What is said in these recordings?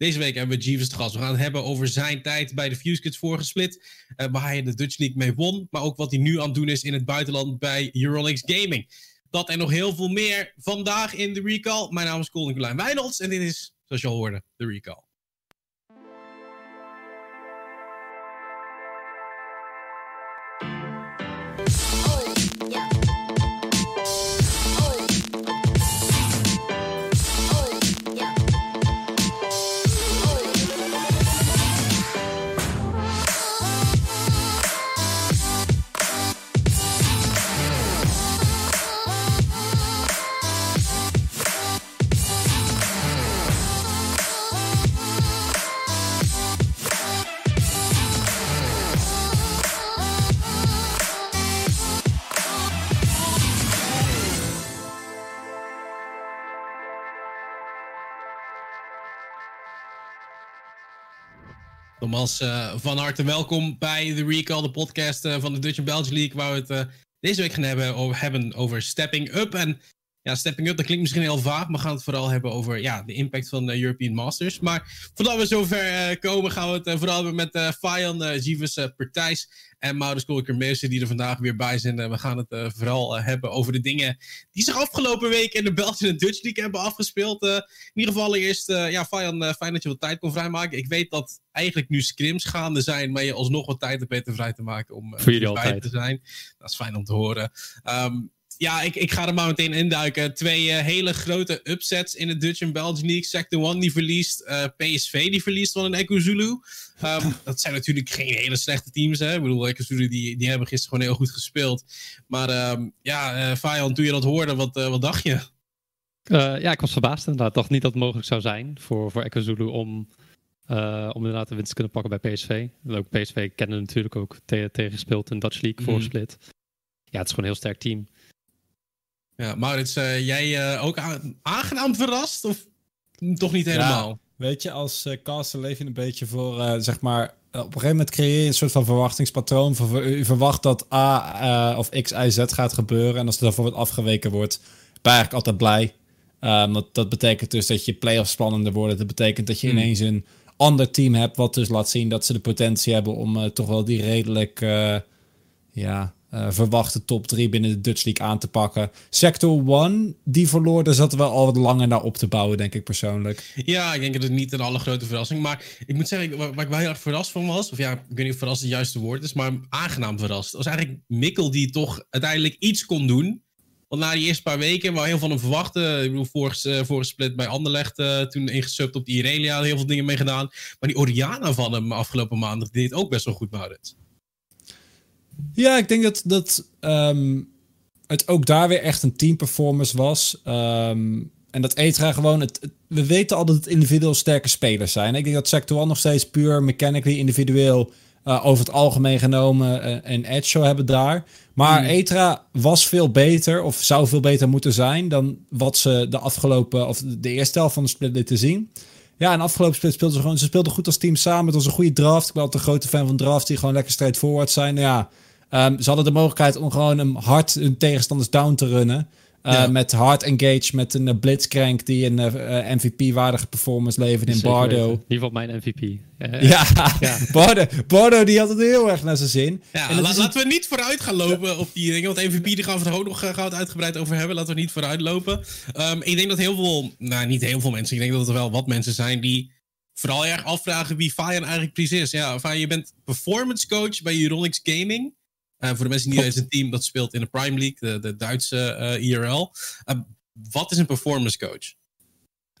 Deze week hebben we Jeeves te gast. We gaan het hebben over zijn tijd bij de Fuse Kids vorige split. Uh, waar hij de Dutch League mee won. Maar ook wat hij nu aan het doen is in het buitenland bij Eurolix Gaming. Dat en nog heel veel meer vandaag in de Recall. Mijn naam is Colin Nicolijn Wijnolds. En dit is, zoals je al hoorde, de Recall. Uh, van harte welkom bij de Recall, de podcast uh, van de Dutch Belgian League, waar we het uh, deze week gaan hebben over, hebben over Stepping Up. En ja, Stepping Up, dat klinkt misschien heel vaag, maar we gaan het vooral hebben over ja, de impact van de European Masters. Maar voordat we zover komen, gaan we het vooral hebben met uh, uh, Jeeves Partijs en Maurits Kolker-Meester, die er vandaag weer bij zijn. we gaan het vooral hebben over de dingen die zich afgelopen week in de Belgian en Dutch League hebben afgespeeld. in ieder geval eerst, ja, Fayan, fijn dat je wat tijd kon vrijmaken. Ik weet dat eigenlijk nu scrims gaande zijn, maar je alsnog wat tijd hebt weten vrij te maken om Voor jullie altijd. te zijn. Dat is fijn om te horen. Um, ja, ik, ik ga er maar meteen induiken. Twee uh, hele grote upsets in de Dutch en Belgian League. Sector 1 die verliest, uh, PSV die verliest van een Echo Zulu. Um, dat zijn natuurlijk geen hele slechte teams. Hè? Ik bedoel, Echo Zulu die, die hebben gisteren gewoon heel goed gespeeld. Maar um, ja, uh, Fajan, toen je dat hoorde, wat, wat dacht je? ja, ik was verbaasd inderdaad. Ik dacht niet dat het mogelijk zou zijn voor, voor Echo Zulu om om inderdaad de winst te kunnen pakken bij PSV. Ook PSV kennen natuurlijk ook te tegen gespeeld in Dutch League voor mm. split. Ja, het is gewoon een heel sterk team. Ja, Maurits, uh, jij uh, ook aangenaam verrast? Of toch niet helemaal? Ja, weet je, als uh, caster leef je een beetje voor, zeg maar... op een gegeven moment creëer je een soort van verwachtingspatroon. Je verwacht dat A of X, Y, Z gaat gebeuren. En als er daarvoor wat afgeweken wordt, ben je eigenlijk altijd blij. want dat betekent dus dat je playoffs spannender worden. Dat betekent dat je mm. ineens een ander team hebt, wat dus laat zien dat ze de potentie hebben om toch wel die redelijk ja, uh, verwachte top 3 binnen de Dutch League aan te pakken. Sector 1, die verloor, daar zaten we al wat langer naar op te bouwen, denk ik persoonlijk. Ja, ik denk dat het niet een allergrote verrassing. Maar ik moet zeggen, waar, ik wel heel erg verrast van was, of ja, ik weet niet of verrast het juiste woord is, maar aangenaam verrast. was eigenlijk Mikkel die toch uiteindelijk iets kon doen want na die eerste paar weken, waar heel veel van hem verwachten. Ik bedoel, vorige, uh, vorige split bij Anderlecht uh, toen ingesubt op die Irelia. Heel veel dingen mee gedaan. Maar die Oriana van hem afgelopen maandag deed ook best wel goed, Maurits. Ja, ik denk dat, dat um, het ook daar weer echt een team performance was. Um, en dat Etra gewoon... Het, het, we weten al dat het individueel sterke spelers zijn. Ik denk dat Sector nog steeds puur mechanically individueel uh, over het algemeen genomen uh, een edge zou hebben daar. Maar mm. Etra was veel beter, of zou veel beter moeten zijn, dan wat ze de afgelopen, of de eerste helft van de split lieten zien. Ja, en afgelopen split speelden ze gewoon, ze speelden goed als team samen. Het was een goede draft. Ik ben altijd een grote fan van drafts die gewoon lekker straightforward zijn. Nou ja, um, ze hadden de mogelijkheid om gewoon een hard hun tegenstanders down te runnen. Uh, Met hard engage, met een uh, blitzcrank die een uh, MVP-waardige performance levert in Bardo. In ieder geval mijn MVP. ja, ja. Bardo, Bardo die had het heel erg naar zijn zin. Ja, en la laten we niet vooruit gaan lopen op die dingen. Want MVP die gaan we er ook nog gaan het uitgebreid over hebben. Laten we niet vooruit lopen. Um, ik denk dat heel veel, nou niet heel veel mensen, ik denk dat er wel wat mensen zijn die vooral erg afvragen wie Fayan eigenlijk precies is. Ja, Fayan, je bent performance coach bij Euronics Gaming. Uh, voor de mensen die niet weten, een team dat speelt in de Prime League, de, de Duitse uh, IRL. Uh, wat is een performance coach?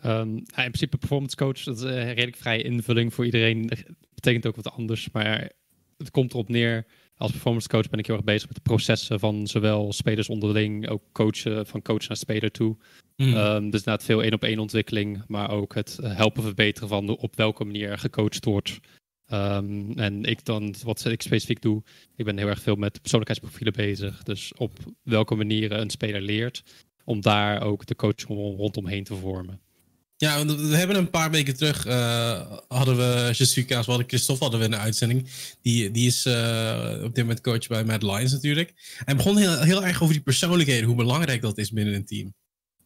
Um, ja, in principe performance coach, dat is een redelijk vrije invulling voor iedereen. Dat betekent ook wat anders, maar het komt erop neer. Als performance coach ben ik heel erg bezig met de processen van zowel spelers onderling, ook coachen van coach naar speler toe. Mm. Um, dus inderdaad veel één op één ontwikkeling, maar ook het helpen verbeteren van de, op welke manier gecoacht wordt. Um, en ik dan, wat ik specifiek doe, ik ben heel erg veel met persoonlijkheidsprofielen bezig. Dus op welke manieren een speler leert, om daar ook de coach rondomheen te vormen. Ja, we hebben een paar weken terug, uh, hadden we Jesuka's, we hadden Christophe hadden we in de uitzending. Die, die is uh, op dit moment coach bij Mad Lions natuurlijk. Hij begon heel, heel erg over die persoonlijkheden, hoe belangrijk dat is binnen een team.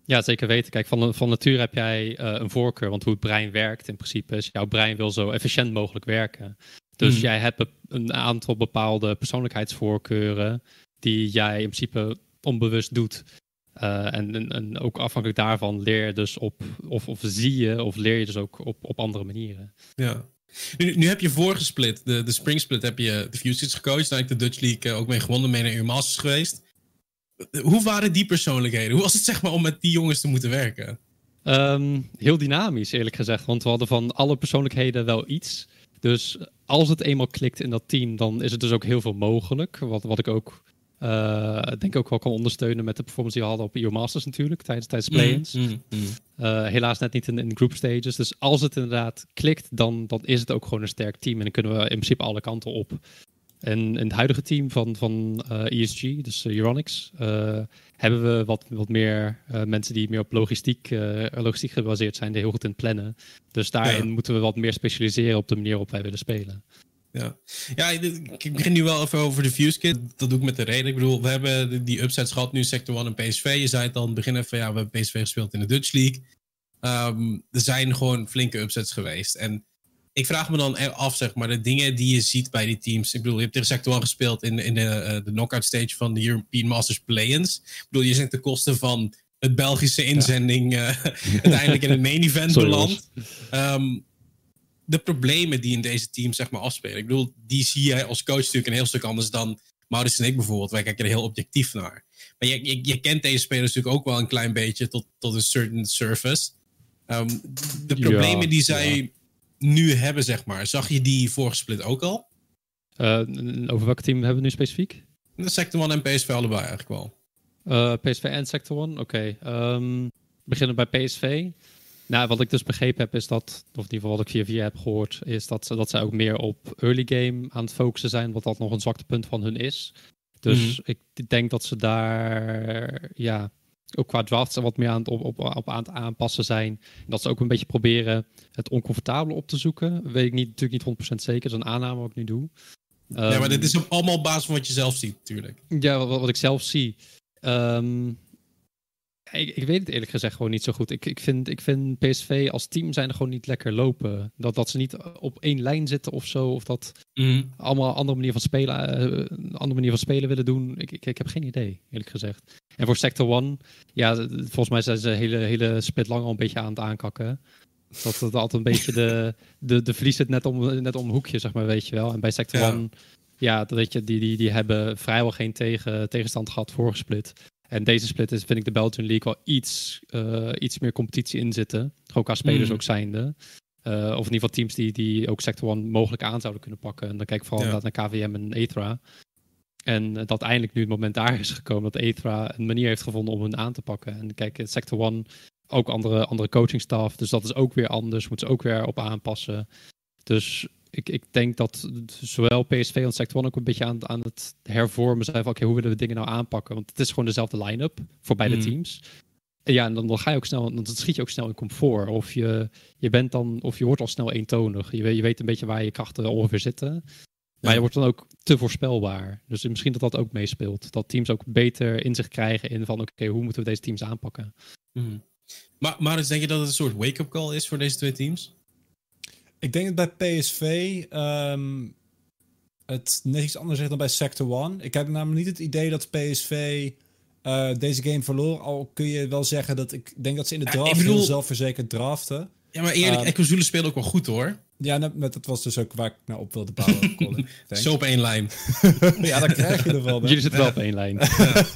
Ja, zeker weten. Kijk, van, van nature heb jij uh, een voorkeur. Want hoe het brein werkt in principe is, jouw brein wil zo efficiënt mogelijk werken. Dus hmm. jij hebt een aantal bepaalde persoonlijkheidsvoorkeuren die jij in principe onbewust doet. Uh, en, en, ook afhankelijk daarvan leer je dus op, of, of zie je, of leer je dus ook op, op andere manieren. Ja. Nu, nu heb je voorgesplit, de, de Spring Split heb je de Fusits gecoacht. Daar heb ik de Dutch League ook mee gewonnen, mee naar uw Masters geweest. Hoe waren die persoonlijkheden? Hoe was het zeg maar om met die jongens te moeten werken? Ehm, heel dynamisch, eerlijk gezegd. Want we hadden van alle persoonlijkheden wel iets. Dus als het eenmaal klikt in dat team, dan is het dus ook heel veel mogelijk. Wat, wat ik ook uh, denk ook wel kan ondersteunen met de performance die we hadden op EO Masters natuurlijk, tijdens, tijdens mm, play-ins. Mm, mm. uh, helaas net niet in, in group stages. Dus als het inderdaad klikt, dan, dan is het ook gewoon een sterk team. En dan kunnen we in principe alle kanten op. En in het huidige team van, van uh, eh, ESG, dus Euronics, hebben we wat, wat meer mensen die meer op logistiek, logistiek gebaseerd zijn, die heel goed in plannen. Dus daarin moeten we wat meer specialiseren op de manier waarop wij willen spelen. Ja, ja ik begin nu wel even over de Fuse Kit. Dat doe ik met de reden. Ik bedoel, we hebben die upsets gehad nu, Sector 1 en PSV. Je zei het al begin even, ja, we hebben PSV gespeeld in de Dutch League. Um, er zijn gewoon flinke upsets geweest. En ik vraag me dan af, zeg maar, de dingen die je ziet bij die teams. Ik bedoel, je hebt tegen Sector 1 gespeeld in, in de, uh, de knockout stage van de European Masters Play-ins. Ik bedoel, je zit ten koste van het Belgische inzending ja. uh, uiteindelijk in het main event beland. Um, de problemen die in deze teams zeg maar afspelen. Ik bedoel, die zie jij als coach natuurlijk een heel stuk anders dan Maurits en ik bijvoorbeeld. Wij kijken er heel objectief naar. Maar je, je, je kent deze spelers natuurlijk ook wel een klein beetje tot, tot een certain surface. Um, de problemen die zij nu hebben, zeg maar, zag je die vorige split ook al? Uh, over welk team hebben we nu specifiek? De Sector 1 en PSV allebei eigenlijk wel. Uh, eh, PSV en Sector 1, oké. Okay. Um, beginnen bij PSV. Nou, wat ik dus begrepen heb is dat, of in ieder geval wat ik via via heb gehoord, is dat, dat zij ook meer op early game aan het focussen zijn, wat dat nog een zwaktepunt van hun is. Dus mhm. ik denk dat ze daar, ja, ook qua drafts wat meer aan het, op, op, op aan het aanpassen zijn. En dat ze ook een beetje proberen het oncomfortabele op te zoeken. Weet ik niet, natuurlijk niet 100% zeker. Dat is een aanname wat ik nu doe. ja, maar dit ehm, is allemaal op basis van wat je zelf ziet, natuurlijk. Ja, wat, wat ik zelf zie. Um, ik, ik, weet het eerlijk gezegd gewoon niet zo goed. Ik, ik, vind, ik vind PSV als team zijn er gewoon niet lekker lopen. Dat, dat ze niet op één lijn zitten of zo. Of dat mm. allemaal een andere manier van spelen, uh, andere manier van spelen willen doen. Ik, ik, ik heb geen idee, eerlijk gezegd. En voor Sector One, ja, volgens mij zijn ze de hele, hele split lang al een beetje aan het aankakken. Dat het altijd een beetje de, de, de verlies zit net om, net om een hoekje, zeg maar, weet je wel. En bij Sector ja. One, ja, dat weet je, die, die, die hebben vrijwel geen tegen, tegenstand gehad voorgesplit. En deze split is, vind ik de Belgian League wel iets, uh, iets meer competitie in zitten. Gewoon qua spelers mm. ook zijnde. Uh, of in ieder geval teams die, die ook Sector 1 mogelijk aan zouden kunnen pakken. En dan kijk ik vooral ja. naar KVM en Ethra. En dat eindelijk nu het moment daar is gekomen dat Ethra een manier heeft gevonden om hun aan te pakken. En kijk, Sector 1 ook andere, andere coachingstaf. Dus dat is ook weer anders. Moeten ze ook weer op aanpassen. Dus ik, ik denk dat zowel PSV als Sector One ook een beetje aan, aan het hervormen zijn van oké, hoe willen we dingen nou aanpakken? Want het is gewoon dezelfde line-up voor beide hmm. teams. En ja, en dan, dan ga je ook snel, dan schiet je ook snel in comfort. Of je, je bent dan, of je wordt al snel eentonig. Je, weet, je weet een beetje waar je krachten ongeveer zitten. Maar je wordt dan ook te voorspelbaar. Dus misschien dat dat ook meespeelt. Dat teams ook beter inzicht krijgen in van oké, hoe moeten we deze teams aanpakken? Hmm. Maar, maar dus denk je dat het een soort wake-up call is voor deze twee teams? Ik denk dat bij PSV um, het net iets anders zegt dan bij Sector One. Ik heb namelijk niet het idee dat PSV uh, eh, deze game verloor. Al kun je wel zeggen dat ik denk dat ze in de draft ja, bedoel... heel zelfverzekerd draften. Ja, maar eerlijk, um, Echo speelde ook wel goed hoor. Ja, dat, dat was dus ook waar ik nou op wilde bouwen. Zo op één lijn. ja, dan krijg je er wel. Jullie zitten wel op één lijn.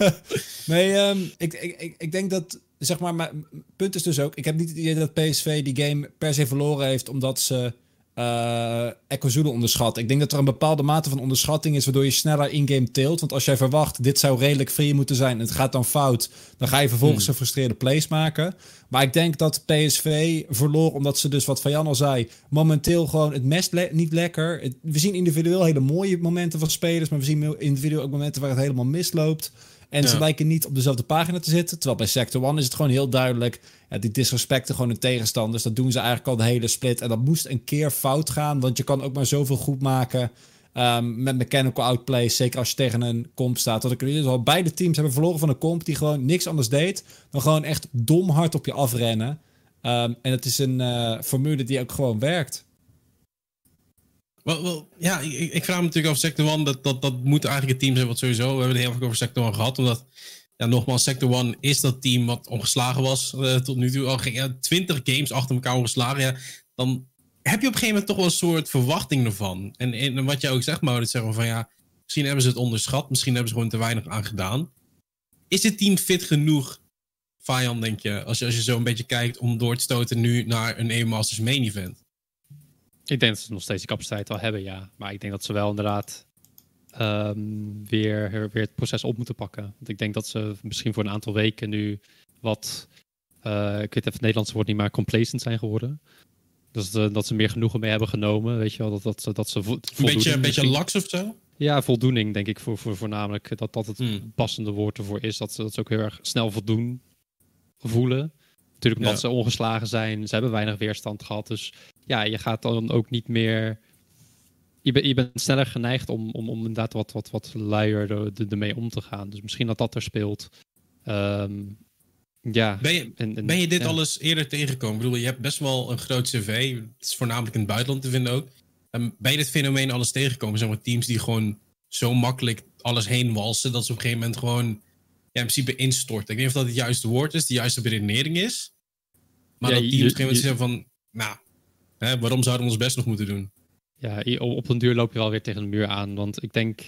nee, um, ik, ik, ik denk dat zeg maar, mijn punt is dus ook, ik heb niet het idee dat PSV die game per se verloren heeft omdat ze uh, Echo Zulu onderschat. Ik denk dat er een bepaalde mate van onderschatting is waardoor je sneller in-game tilt. Want als jij verwacht, dit zou redelijk free moeten zijn en het gaat dan fout, dan ga je vervolgens hmm. een frustreerde plays maken. Maar ik denk dat PSV verloor omdat ze dus, wat Van Jan al zei, momenteel gewoon het mes niet lekker. we zien individueel hele mooie momenten van spelers, maar we zien individueel ook momenten waar het helemaal misloopt. En ze lijken niet op dezelfde pagina te zitten. Terwijl bij Sector One is het gewoon heel duidelijk. Ja, die disrespecten gewoon hun tegenstanders. Dat doen ze eigenlijk al de hele split. En dat moest een keer fout gaan. Want je kan ook maar zoveel goed maken. Um, met mechanical outplay, zeker als je tegen een comp staat. Wat ik ieder geval, beide teams hebben verloren van een comp die gewoon niks anders deed dan gewoon echt dom hard op je afrennen. Um, en het is een uh, formule die ook gewoon werkt. Ja, ik, vraag me natuurlijk over Sector 1. Dat, dat, dat moet eigenlijk het team zijn wat sowieso... We hebben het heel veel over Sector 1 gehad. Omdat, ja, nogmaals, Sector 1 is dat team wat ongeslagen was uh, tot nu toe. Al ging ja, 20 games achter elkaar ongeslagen. Ja, dan heb je op een gegeven moment toch wel een soort verwachting ervan. En, en wat je ook zegt, Maurits, zeggen van ja... Misschien hebben ze het onderschat. Misschien hebben ze gewoon te weinig aan gedaan. Is dit team fit genoeg, Fajan, denk je? Als je, als je zo een beetje kijkt om door te stoten nu naar een E-Masters main event. Ik denk dat ze nog steeds die capaciteit al hebben, ja. Maar ik denk dat ze wel inderdaad um, weer, weer het proces op moeten pakken. Want ik denk dat ze misschien voor een aantal weken nu wat... Uh, ik weet even het Nederlandse woord niet, maar complacent zijn geworden. Dus uh, dat ze meer genoegen mee hebben genomen, weet je wel. Dat, dat, ze, dat ze vo een beetje, een beetje laks of zo? Ja, voldoening denk ik voor, voor voornamelijk. Dat dat het hmm. passende woord ervoor is. Dat ze, dat ze ook heel erg snel voldoen voelen. Natuurlijk omdat ja. ze ongeslagen zijn. Ze hebben weinig weerstand gehad. Dus ja, je gaat dan ook niet meer. Je, ben, je bent sneller geneigd om, om, om inderdaad wat, wat, wat luier ermee om te gaan. Dus misschien dat dat er speelt. Um, ja. Ben je, en, en, ben je dit ja. alles eerder tegengekomen? Ik bedoel, je hebt best wel een groot cv. Het is voornamelijk in het buitenland te vinden ook. Um, ben je dit fenomeen alles tegengekomen? Zeg maar teams die gewoon zo makkelijk alles heen walsen... dat ze op een gegeven moment gewoon ja, in principe instorten. Ik weet niet of dat het juiste woord is, de juiste beredenering is. Maar ja, dat teams op een gegeven moment zeggen van... Nou, Hè, waarom zouden we ons best nog moeten doen? Ja, op een duur loop je wel weer tegen de muur aan. Want ik denk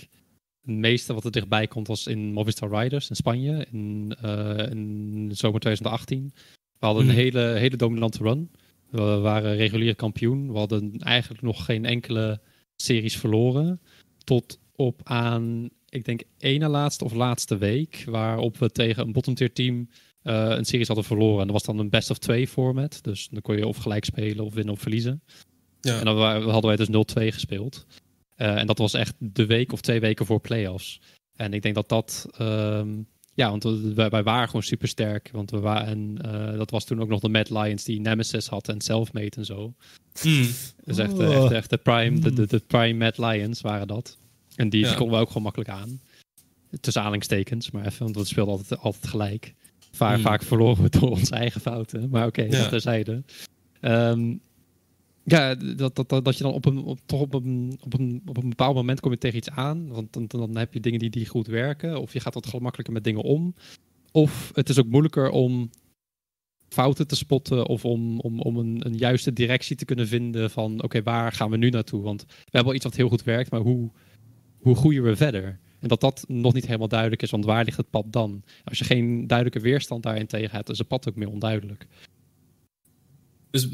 het meeste wat er dichtbij komt was in Movistar Riders in Spanje in, uh, in de zomer 2018. We hadden een hmm. hele, hele dominante run. We waren reguliere kampioen. We hadden eigenlijk nog geen enkele series verloren. Tot op aan, ik denk, ene laatste of laatste week. Waarop we tegen een bottom tier team uh, een series hadden verloren. En dat was dan een best of twee format. Dus dan kon je of gelijk spelen of winnen of verliezen. Ja. En dan hadden wij dus 0-2 gespeeld. Uh, en dat was echt de week of twee weken voor playoffs. En ik denk dat dat. Um, ja, want wij, wij, waren gewoon super sterk. Want we waren. En uh, dat was toen ook nog de Mad Lions die Nemesis had en Selfmade en zo. Mm. Dus echt, echt, echt, de, prime, de, de, de, prime Mad Lions waren dat. En die, ja. konden we ook gewoon makkelijk aan. Tussen aanhalingstekens, maar even, want we speelden altijd, altijd gelijk. Vaak, hmm. vaak verloren we door onze eigen fouten. Maar oké, okay, ja. dat terzijde. Um, ja, dat, dat, dat, dat je dan op een, op, toch op een, op, een, op een bepaald moment kom je tegen iets aan. Want dan, dan heb je dingen die, die goed werken. Of je gaat wat gemakkelijker met dingen om. Of het is ook moeilijker om fouten te spotten. Of om, om, om een, een juiste directie te kunnen vinden van oké, waar gaan we nu naartoe? Want we hebben wel iets wat heel goed werkt, maar hoe, hoe groeien we verder? En dat dat nog niet helemaal duidelijk is, want waar ligt het pad dan? Als je geen duidelijke weerstand daarin tegen hebt, is het pad ook meer onduidelijk. Dus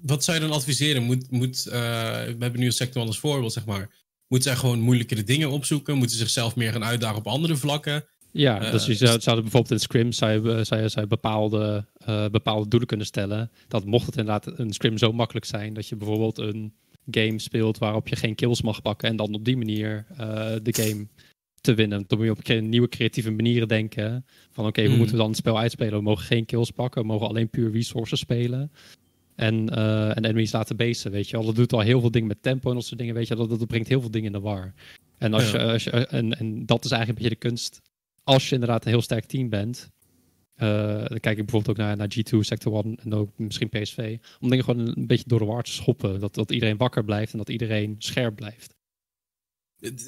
wat zou je dan adviseren? Moet, moet, uh, we hebben nu een sector als voorbeeld, zeg maar. Moeten zij gewoon moeilijkere dingen opzoeken? Moeten ze zichzelf meer gaan uitdagen op andere vlakken? Ja, uh, dus je zou, zouden bijvoorbeeld in scrim zou zou zou bepaalde, uh, bepaalde doelen kunnen stellen. Dat mocht het inderdaad een scrim zo makkelijk zijn dat je bijvoorbeeld een game speelt waarop je geen kills mag pakken en dan op die manier de game te winnen. Dan moet je op nieuwe creatieve manieren denken. Van oké, okay, hoe mm. moeten we dan het spel uitspelen? We mogen geen kills pakken, we mogen alleen puur resources spelen. En, uh, en enemies laten basen, weet je wel. Dat doet al heel veel dingen met tempo en dat soort dingen, weet je dat, dat brengt heel veel dingen in de war. En, als ja. je, als je, en, en dat is eigenlijk een beetje de kunst. Als je inderdaad een heel sterk team bent, dan kijk ik bijvoorbeeld ook naar, naar G2, Sector 1 en ook misschien PSV. Om dingen gewoon een beetje door de war te schoppen. Dat, dat iedereen wakker blijft en dat iedereen scherp blijft.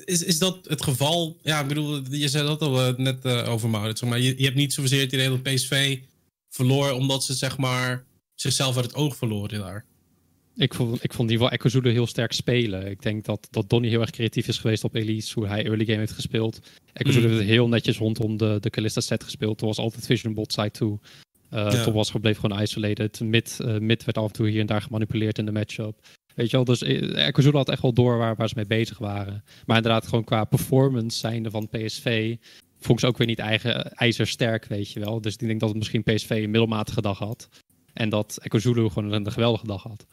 Is, is dat het geval? Ja, ik bedoel, je zei dat al uh, net uh, over Maurits. Maar je, je hebt niet zozeer het idee dat PSV verloor omdat ze zeg maar zichzelf uit het oog verloren daar. Ik vond, ik vond die wel Echo Zulu heel sterk spelen. Ik denk dat, dat Donny heel erg creatief is geweest op Elise, hoe hij early game heeft gespeeld. Echo Zulu mm. heeft heel netjes rondom de, de Kalista set gespeeld. Toen was altijd Vision Bot side 2. Uh, ja. Toen was gebleven gewoon isolated. Mid, uh, mid werd af en toe hier en daar gemanipuleerd in de matchup. Weet je wel, dus Echo Zulu had echt wel door waar, waar ze mee bezig waren. Maar inderdaad, gewoon qua performance zijnde van PSV vond ze ook weer niet eigen, ijzersterk, weet je wel. Dus ik denk dat het misschien PSV een middelmatige dag had. En dat Echo Zulu gewoon een geweldige dag had.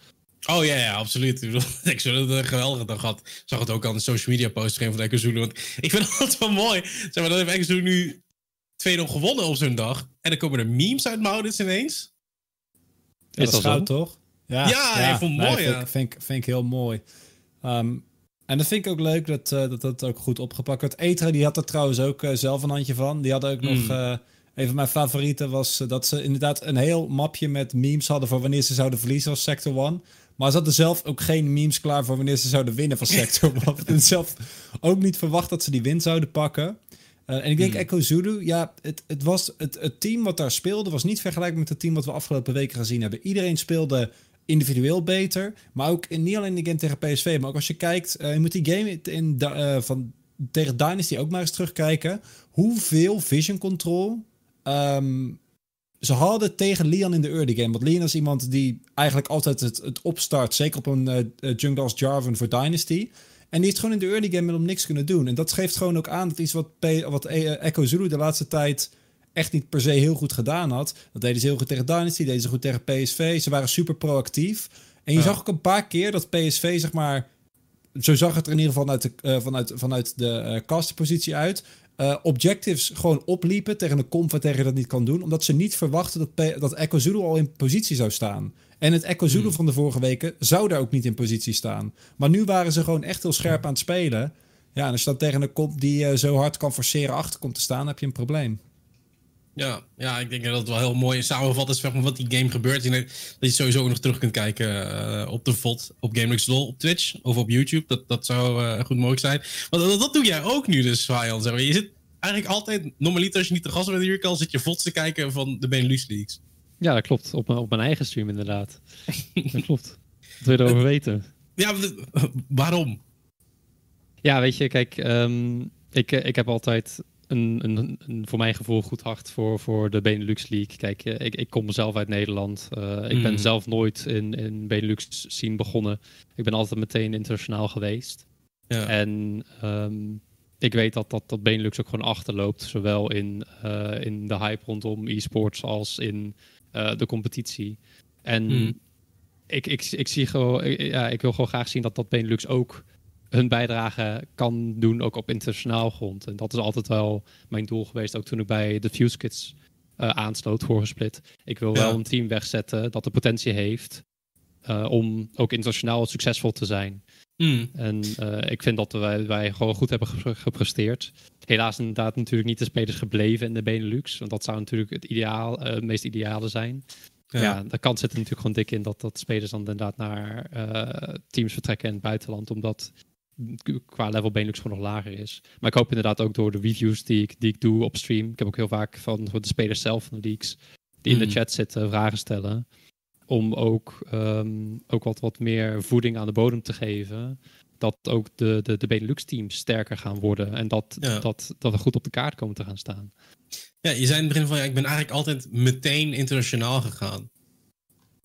Oh ja, ja, absoluut. Ik Zulu een geweldige dag had. Zag het ook aan de social media post van Echo Zulu. Want ik vind het altijd wel mooi. Zeg maar, dan heeft Zulu nu 2-0 gewonnen op zo'n dag. En dan komen er memes uit Maurits ineens. Ja, dat is goud, toch? Ja, ja, ja. ik vond het mooi. Nee, vind, vind, vind, ik heel mooi. Um, En dat vind ik ook leuk dat uh, dat, dat ook goed opgepakt wordt. Etra die had er trouwens ook uh, zelf een handje van. Die hadden ook mm. nog... Uh, een van mijn favorieten was dat ze inderdaad een heel mapje met memes hadden... voor wanneer ze zouden verliezen als Sector One. Maar ze hadden zelf ook geen memes klaar voor wanneer ze zouden winnen van Sector en zelf ook niet verwacht dat ze die win zouden pakken. en ik denk mm. Echo Zulu, ja, het, het, was, het, het team wat daar speelde... was niet vergelijkbaar met het team wat we afgelopen weken gezien hebben. Iedereen speelde individueel beter. Maar ook in, niet alleen in de game tegen PSV, maar ook als je kijkt, uh, je moet die game in, uh, van, tegen Dynasty ook maar eens terugkijken. Hoeveel vision control um, ze hadden tegen Leon in de early game. Want Leon is iemand die eigenlijk altijd het, het opstart, zeker op een uh, jungle als Jarvan voor Dynasty. En die heeft gewoon in de early game om niks kunnen doen. En dat geeft gewoon ook aan dat iets wat, P wat Echo Zulu de laatste tijd echt niet per se heel goed gedaan had. Dat deden ze heel goed tegen Dynasty, deden ze goed tegen PSV. Ze waren super proactief. En je zag ook een paar keer dat PSV, zeg maar... Zo zag het er in ieder geval vanuit de, uh, vanuit, vanuit de uh, uit. Uh, objectives gewoon opliepen tegen een comp tegen dat niet kan doen. Omdat ze niet verwachten dat, P dat Echo Zulu al in positie zou staan. En het Echo Zulu hmm. van de vorige weken zou daar ook niet in positie staan. Maar nu waren ze gewoon echt heel scherp aan het spelen. Ja, en als je dan tegen een comp die zo hard kan forceren achter komt te staan, heb je een probleem. Ja, ja, ik denk dat het wel heel mooi samenvat is van wat die game gebeurt. dat je sowieso nog terug kunt kijken uh, op de VOD, op GameX LOL, op Twitch of op YouTube. Dat, dat zou uh, goed mogelijk zijn. Maar dat, dat, doe jij ook nu dus, Swajan. Zeg maar. Je zit eigenlijk altijd, normaliter als je niet te gast bent hier kan, zit je VODs te kijken van de Benelux Leagues. Ja, dat klopt. Op, op mijn eigen stream inderdaad. dat klopt. Dat wil je erover weten. Ja, waarom? Ja, weet je, kijk, um, ik, ik heb altijd een, een, een, voor mijn gevoel goed hart voor, voor de Benelux League. Kijk, eh, ik, ik kom mezelf uit Nederland. Uh, ik ben mm. zelf nooit in, in Benelux scene begonnen. Ik ben altijd meteen internationaal geweest. Ja. En um, ik weet dat, dat, dat Benelux ook gewoon achterloopt. Zowel in, uh, in de hype rondom e-sports als in de competitie. En mm. ik, ik, ik, zie gewoon, ik, ja, ik wil gewoon graag zien dat dat Benelux ook hun bijdrage kan doen, ook op internationaal grond. En dat is altijd wel mijn doel geweest, ook toen ik bij de Fuse Kids uh, aansloot, voorgesplit. Ik wil wel een team wegzetten dat de potentie heeft uh, om ook internationaal succesvol te zijn. Mm. En uh, ik vind dat wij, wij gewoon goed hebben gepresteerd. Helaas inderdaad natuurlijk niet de spelers gebleven in de Benelux. Want dat zou natuurlijk het, ideaal, het meest ideale zijn. Ja. ja, de kans zit er natuurlijk gewoon dik in dat, dat spelers dan inderdaad naar teams vertrekken in het buitenland. Omdat qua level Benelux gewoon nog lager is. Maar ik hoop inderdaad ook door de reviews die ik, die ik doe op stream. Ik heb ook heel vaak van de spelers zelf van de leaks die in de mm. chat zitten vragen stellen. Om ook, um, ook wat, wat meer voeding aan de bodem te geven. Dat ook de, de, de Benelux teams sterker gaan worden. En dat, dat, dat we goed op de kaart komen te gaan staan. Ja, je zei in het begin van ja, ik ben eigenlijk altijd meteen internationaal gegaan.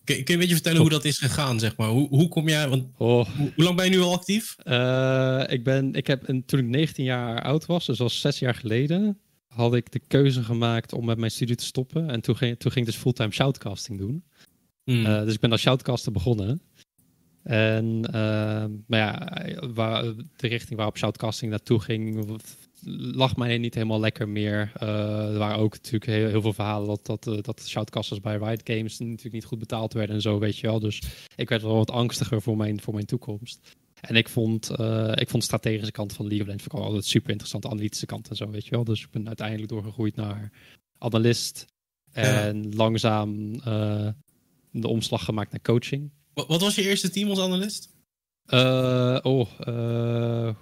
Kun, je een beetje vertellen hoe dat is gegaan, zeg maar? Hoe, hoe kom jij... Want, oh. hoe, lang ben je nu al actief? Uh, ik, ben, ik heb, toen ik 19 jaar oud was, dus al zes jaar geleden, had ik de keuze gemaakt om met mijn studie te stoppen. En toen ging, toen ging ik dus fulltime shoutcasting doen. Hmm. Uh, dus ik ben als shoutcaster begonnen. En uh, maar ja, waar, de richting waarop shoutcasting naartoe ging, lag mij niet helemaal lekker meer. Uh, er waren ook natuurlijk heel, heel veel verhalen dat, dat, uh, dat shoutcasters bij Riot Games natuurlijk niet goed betaald werden en zo, weet je wel. Dus ik werd wel wat angstiger voor mijn, voor mijn toekomst. En ik vond, uh, ik vond de strategische kant van League of Legends altijd super interessant, de analytische kant en zo, weet je wel. Dus ik ben uiteindelijk doorgegroeid naar analist en langzaam de omslag gemaakt naar coaching. Wat, wat was je eerste team als analist? oh,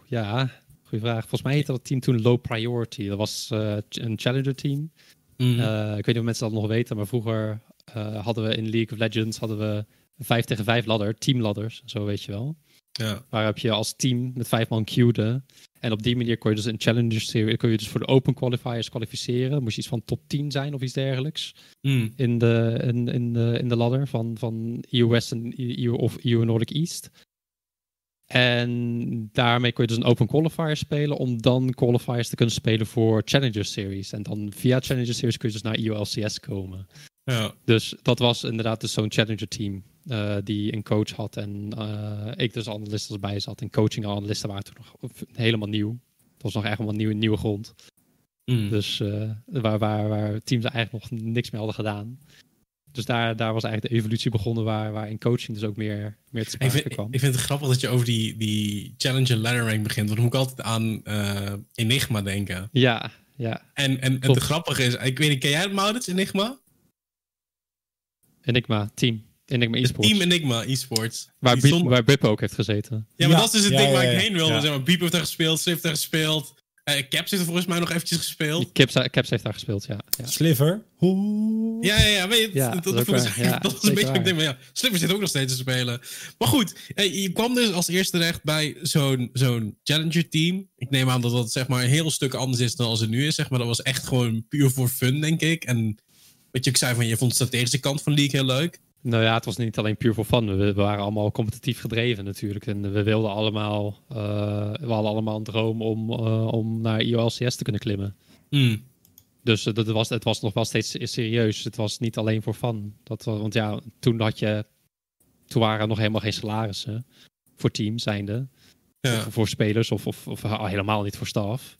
ja, Goeie vraag. Volgens mij heette dat team toen Low Priority. Dat was uh, een challenger team. Mm uh, ik weet niet of mensen dat nog weten, maar vroeger uh, hadden we in League of Legends hadden we een 5 tegen 5 ladder, teamladders, zo weet je wel. Ja. Waarop je als team met vijf man queuede. En op die manier kon je dus een challenger series, kon je dus voor de open qualifiers kwalificeren. Moest je iets van top 10 zijn of iets dergelijks. Mm. In, de, in, in, de, in de ladder van, van EU West en EU, of EU Nordic East. En daarmee kun je dus een open qualifier spelen om dan qualifiers te kunnen spelen voor Challenger Series. En dan via Challenger Series kun je dus naar EULCS komen. Ja. Dus dat was inderdaad dus zo'n Challenger team uh, die een coach had en uh, ik dus analisten erbij zat. En coaching analisten waren toen nog helemaal nieuw. Dat was nog echt helemaal nieuw, nieuwe grond. Mm. Dus uh, waar, waar, waar teams eigenlijk nog niks mee hadden gedaan. Dus daar, daar was eigenlijk de evolutie begonnen waar, waar in coaching dus ook meer, meer te Ik sprake vind, kwam. ik vind het grappig dat je over die, die Challenger ladder rank begint. Want dan moet ik altijd aan eh, Enigma denken. Ja, ja. En, en, en het grappige is, ik weet niet, ken jij het Maurits, Enigma? Enigma, team. Enigma eSports. Team Enigma eSports. waar, Bip, waar Bip ook heeft gezeten. Ja, maar Ja, dat is dus het ja, ding ja, waar ja. ik heen. Ja. Zeg maar, Biep heeft daar gespeeld, Swift heeft daar gespeeld. Eh Caps heeft er volgens mij nog eventjes gespeeld. Caps, Caps heeft daar gespeeld, ja. ja. Sliver. Oeh. Ja, ja, ja. Weet je, Ja, dat, is ik-. Ja, dat was een beetje waar. het ding. Maar ja, Slipper zit ook nog steeds te spelen. Maar goed, eh, je kwam dus als eerste terecht bij zo'n zo'n Challenger team. Ik neem aan dat dat zeg maar een heel stuk anders is dan als het nu is. Zeg maar. Dat was echt gewoon puur voor fun, denk ik. En wat je ook zei, van, je vond de strategische kant van League heel leuk. Nou ja, het was niet alleen puur voor fun. We, waren allemaal competitief gedreven natuurlijk. En we wilden allemaal, eh, we hadden allemaal een droom om, eh, om naar IOLCS te kunnen klimmen. Hmm. Dus eh, dat was, het was nog wel steeds serieus. Het was niet alleen voor fun. Dat, wa- want ja, toen had je, toen waren er nog helemaal geen salarissen voor teams zijnde. Ja. Voor, voor spelers of, of, of helemaal niet voor staf.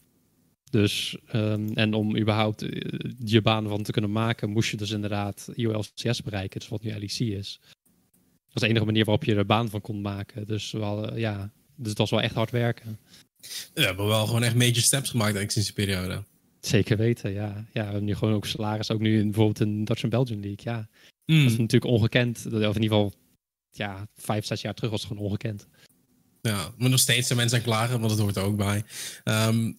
Dus, ehm, en om überhaupt eh, je baan van te kunnen maken, moest je dus inderdaad IOLCS bereiken, dus wat nu LEC is. Dat is de enige manier waarop je er baan van kon maken. Dus, we hadden, ja, dus het was wel echt hard werken. We hebben wel gewoon echt major steps gemaakt eigenlijk sinds die periode. Zeker weten, ja. ja. We hebben nu gewoon ook salaris, ook nu in, bijvoorbeeld in Dutch and Belgian League. Ja, Hmm. dat is natuurlijk ongekend. Of in ieder geval, ja, vijf, zes jaar terug was het gewoon ongekend. Ja, maar nog steeds zijn mensen aan klagen, want dat hoort er ook bij. Ehm,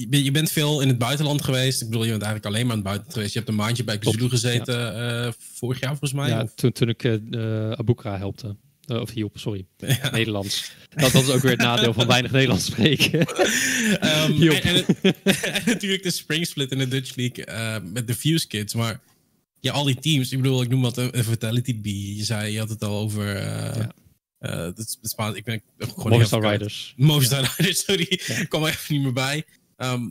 je, ben- je bent veel in het buitenland geweest. Ik bedoel, je bent eigenlijk alleen maar in het buitenland geweest. Je hebt een maandje bij Kazulu gezeten eh, vorig jaar volgens mij. Ja, of- toen, toen ik Abukra helpte. Of hielp, sorry. Ja. Nederlands. Dat, dat is ook weer het nadeel van weinig Nederlands spreken. Ehm, en, natuurlijk de spring split in de Dutch League met de Fuse Kids. Maar ja, al die teams. Ik bedoel, ik noem wat een Vitality B. Je zei, je had het al over... Ja. eh, het, het Spaans, ik ben gewoon Movistar. Riders. Movistar Riders, sorry. Ja. kwam er even niet meer bij. Ehm,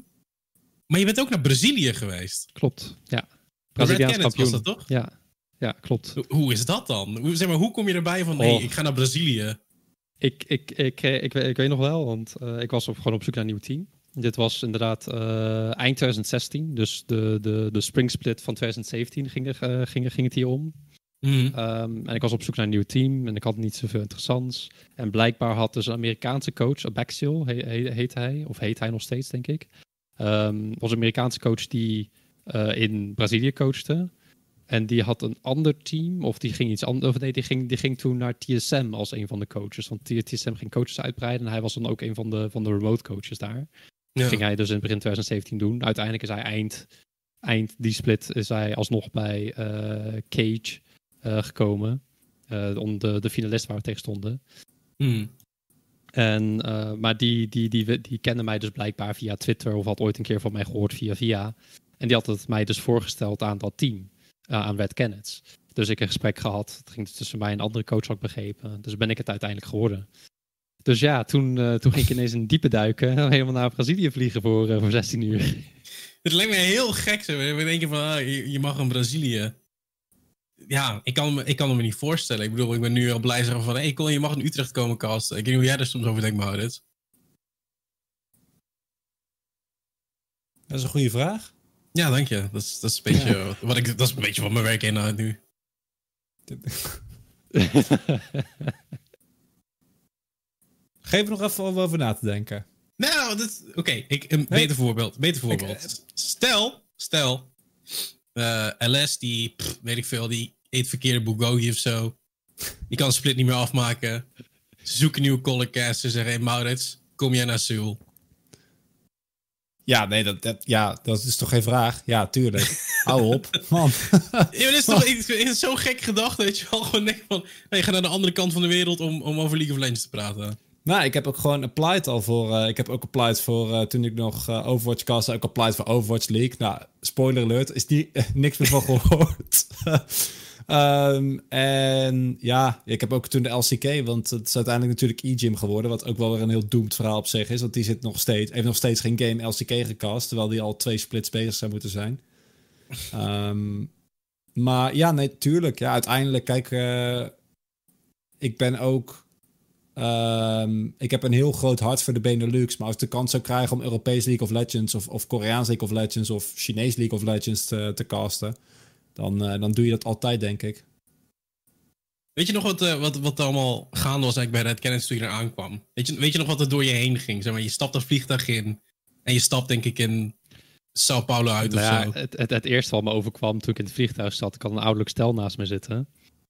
maar je bent ook naar Brazilië geweest. Klopt, ja. Braziliaans kampioen. was dat toch? Ja, ja klopt. Hoe- Hoe is dat dan? Hoe, zeg maar, hoe kom je erbij van, hey, Och. ik ga naar Brazilië? Ik, ik, ik, eh, ik, weet- ik weet nog wel, want eh, ik was op, gewoon op zoek naar een nieuw team. Dit was inderdaad eh, eind 2016, dus de, de, de spring split van 2017 ging, er, eh, ging, ging het hier om. Mhm. Ehm, en ik was op zoek naar een nieuw team en ik had niet zoveel interessants. En blijkbaar had dus een Amerikaanse coach, Abaxial he, he- heet hij, of heet hij nog steeds, denk ik. Ehm, was een Amerikaanse coach die eh, in Brazilië coachte. En die had een ander team, of die ging iets anders. Of nee, die ging, die ging toen naar TSM als een van de coaches. Want TSM ging coaches uitbreiden en hij was dan ook een van de, van de remote coaches daar. Ja. Ging hij dus in begin 2017 doen. Uiteindelijk is hij eind, eind die split is hij alsnog bij eh, Cage eh, gekomen. Eh, om de, de finalist waar we tegen stonden. Mhm. En, eh, maar die, die, die, die kende mij dus blijkbaar via Twitter of had ooit een keer van mij gehoord via via. En die had het mij dus voorgesteld aan dat team, eh, aan Red Kenneth. Dus ik een gesprek gehad. Het ging dus tussen mij en een andere coach, ik begrepen. Dus ben ik het uiteindelijk geworden. Dus ja, toen, eh, toen ging ik ineens een diepe duiken. Helemaal naar Brazilië vliegen voor, eh, voor 16 uur. Het lijkt me heel gek zo. We denken van, ah, je, je mag in Brazilië. Ja, ik kan, me, ik kan me niet voorstellen. Ik bedoel, ik ben nu al blij zeggen van... Hey Colin, je mag in Utrecht komen casten. Ik weet niet hoe jij er soms over denkt, Maurits. Dat is een goede vraag. Ja, dank je. Dat is, dat is, een, beetje, wat ik, dat is een beetje wat mijn werk inhoudt nu. Geef nog even om over na te denken. Nou, dat- oké. ik Een beter voorbeeld. Beter voorbeeld. Stel, stel... eh, LS, die, pff, weet ik veel, die eet verkeerde Bulgogi of zo. Die kan split niet meer afmaken. Ze zoeken nieuwe collecast. Ze zeggen, hey Maurits, kom jij naar Seoul? Ja, nee, dat, dat, ja, dat is toch geen vraag? Ja, tuurlijk. Hou op, man. Ja, is toch is zo'n gek gedachte dat je wel gewoon denkt van... Hey, ga naar de andere kant van de wereld om, om over League of Legends te praten. nou, ik heb ook gewoon applied al voor... eh, ik heb ook applied voor, eh, toen ik nog eh, Overwatch castte, ook applied voor Overwatch League. Nou, spoiler alert, is die niks meer van gehoord. Ehm, en ja, ik heb ook toen de LCK, want het is uiteindelijk natuurlijk e-gym geworden, wat ook wel weer een heel doomed verhaal op zich is, want die zit nog steeds, heeft nog steeds geen game LCK gecast, terwijl die al twee splits bezig zou moeten zijn. Ehm, maar ja, nee. Ja, uiteindelijk, kijk, eh, ik ben ook. ehm, ik heb een heel groot hart voor de Benelux. Maar als ik de kans zou krijgen om Europees League of Legends. of, of Koreaans League of Legends. of Chinees League of Legends te, te casten. Dan, eh, dan doe je dat altijd, denk ik. Weet je nog wat, uh, wat, wat allemaal gaande was eigenlijk bij Red Canids toen je er aankwam? Weet je, weet je nog wat er door je heen ging? Zeg maar, je stapt een vliegtuig in en je stapt denk ik in Sao Paulo uit nou of ja, zo. Het, het, het, eerste wat me overkwam toen ik in het vliegtuig zat, ik had een ouderlijk stel naast me zitten.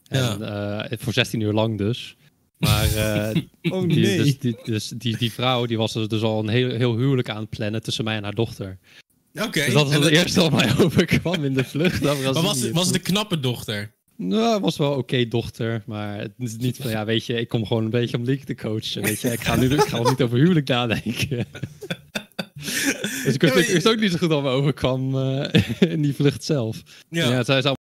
En, ja. uh, voor 16 uur lang dus. Maar uh, oh, die, nee. dus, die, dus die, die vrouw die was dus al een heel, heel huwelijk aan het plannen tussen mij en haar dochter. Oké. Okay. Dus dat was het eerste wat mij overkwam in de vlucht. Maar was, het, was het een knappe dochter? Nou, het was wel oké okay, dochter, maar het is niet van, ja, weet je, ik kom gewoon een beetje om league te coachen, weet je. Ik ga nu ik ga niet over huwelijk nadenken. dus ik wist, ik wist ook niet zo goed wat me overkwam uh, in die vlucht zelf. Ja. ja zij zou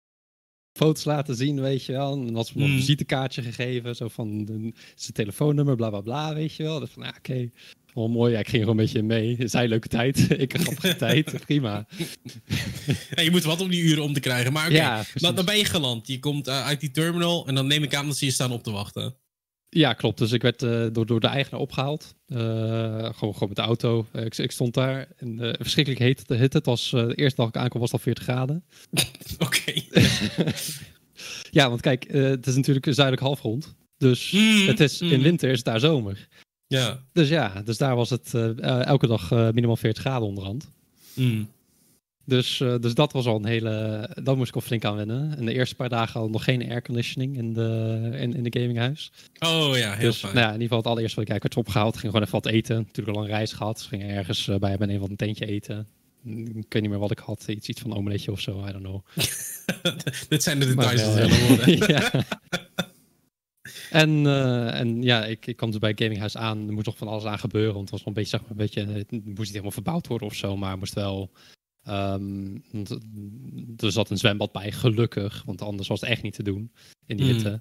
foto's laten zien, weet je wel. En had ze me een visitekaartje gegeven, zo van zijn telefoonnummer, bla bla bla, weet je wel. Dat van, ja, oké. Okay. Oh, mooi, ja, ik ging er een beetje mee. Zij leuke tijd, ik een grappige tijd, prima. Ja, je moet wat om die uren om te krijgen. Maar oké, okay, ja, dan, ben je geland. Je komt uh, uit die terminal en dan neem ik aan dat ze je staan op te wachten. Ja, klopt. Dus ik werd uh, door, door de eigenaar opgehaald. Uh, gewoon, gewoon met de auto. ik, ik stond daar. En, verschrikkelijk heet. Het was de eerste dag ik aankwam was het al 40 graden. Oké. ja, want kijk, het is natuurlijk een zuidelijk halfrond. Dus Mm, het is, in winter is het daar zomer. Ja. Dus ja, dus daar was het uh, elke dag uh, minimaal 40 graden onderhand. Mm. Dus, uh, dus dat was al een hele. Dat moest ik al flink aan wennen. En de eerste paar dagen al nog geen airconditioning in de, in, in de gaminghuis. Oh ja, heel dus, fijn. Nou ja, in ieder geval het allereerste wat ik eigenlijk werd opgehaald. Ging gewoon even wat eten. Natuurlijk al een reis gehad. Dus ging ergens bij, bij een van een tentje eten. Ik weet niet meer wat ik had. Iets, iets van omeletje of zo. I don't know. Dit zijn de details ja. En, uh, en ja, ik, ik kwam dus bij het gaminghuis aan. Er moest nog van alles aan gebeuren. Want het was nog een beetje, zeg maar, een beetje het moest niet helemaal verbouwd worden of zo. Maar het moest wel. Um, er zat een zwembad bij, gelukkig. Want anders was het echt niet te doen in die hitte.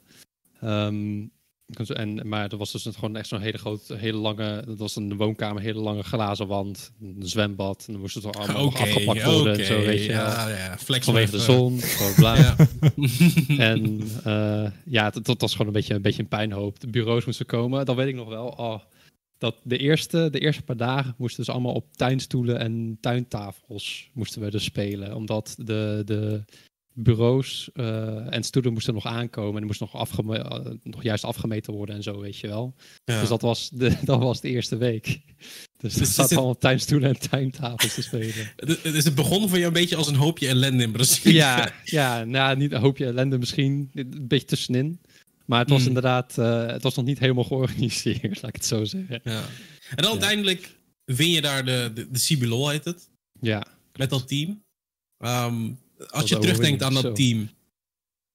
Mm. Um, en, maar er was dus gewoon echt zo'n hele grote, hele lange. Dat was een woonkamer, hele lange glazen wand. Een zwembad. En dan moest het allemaal okay, afgepakt worden. Okay, zo, weet je. Ja, ja, flex Vanwege de zon. Gewoon bla. ja. en uh, ja, dat, dat was gewoon een beetje, een beetje een pijnhoop. De bureaus moesten komen. Dan weet ik nog wel. Oh, dat de eerste, de eerste paar dagen moesten dus allemaal op tuinstoelen en tuintafels moesten we dus spelen. Omdat de, de bureaus uh, en stoelen moesten nog aankomen. En die moesten nog, afgeme uh, nog juist afgemeten worden en zo, weet je wel. Ja. Dus dat was, de, dat was de eerste week. Dus, dus dat zat het... allemaal tuinstoelen en tuintafels te spelen. Dus het begon voor jou een beetje als een hoopje ellende in Brazilië. Ja, ja nou, niet een hoopje ellende misschien. Een beetje tussenin. Maar het was mm. inderdaad, uh, het was nog niet helemaal georganiseerd, laat ik het zo zeggen. Ja. En dan ja. uiteindelijk win je daar de, de, de heet het. Ja. Met dat team. Um, als je terugdenkt aan dat zo. team,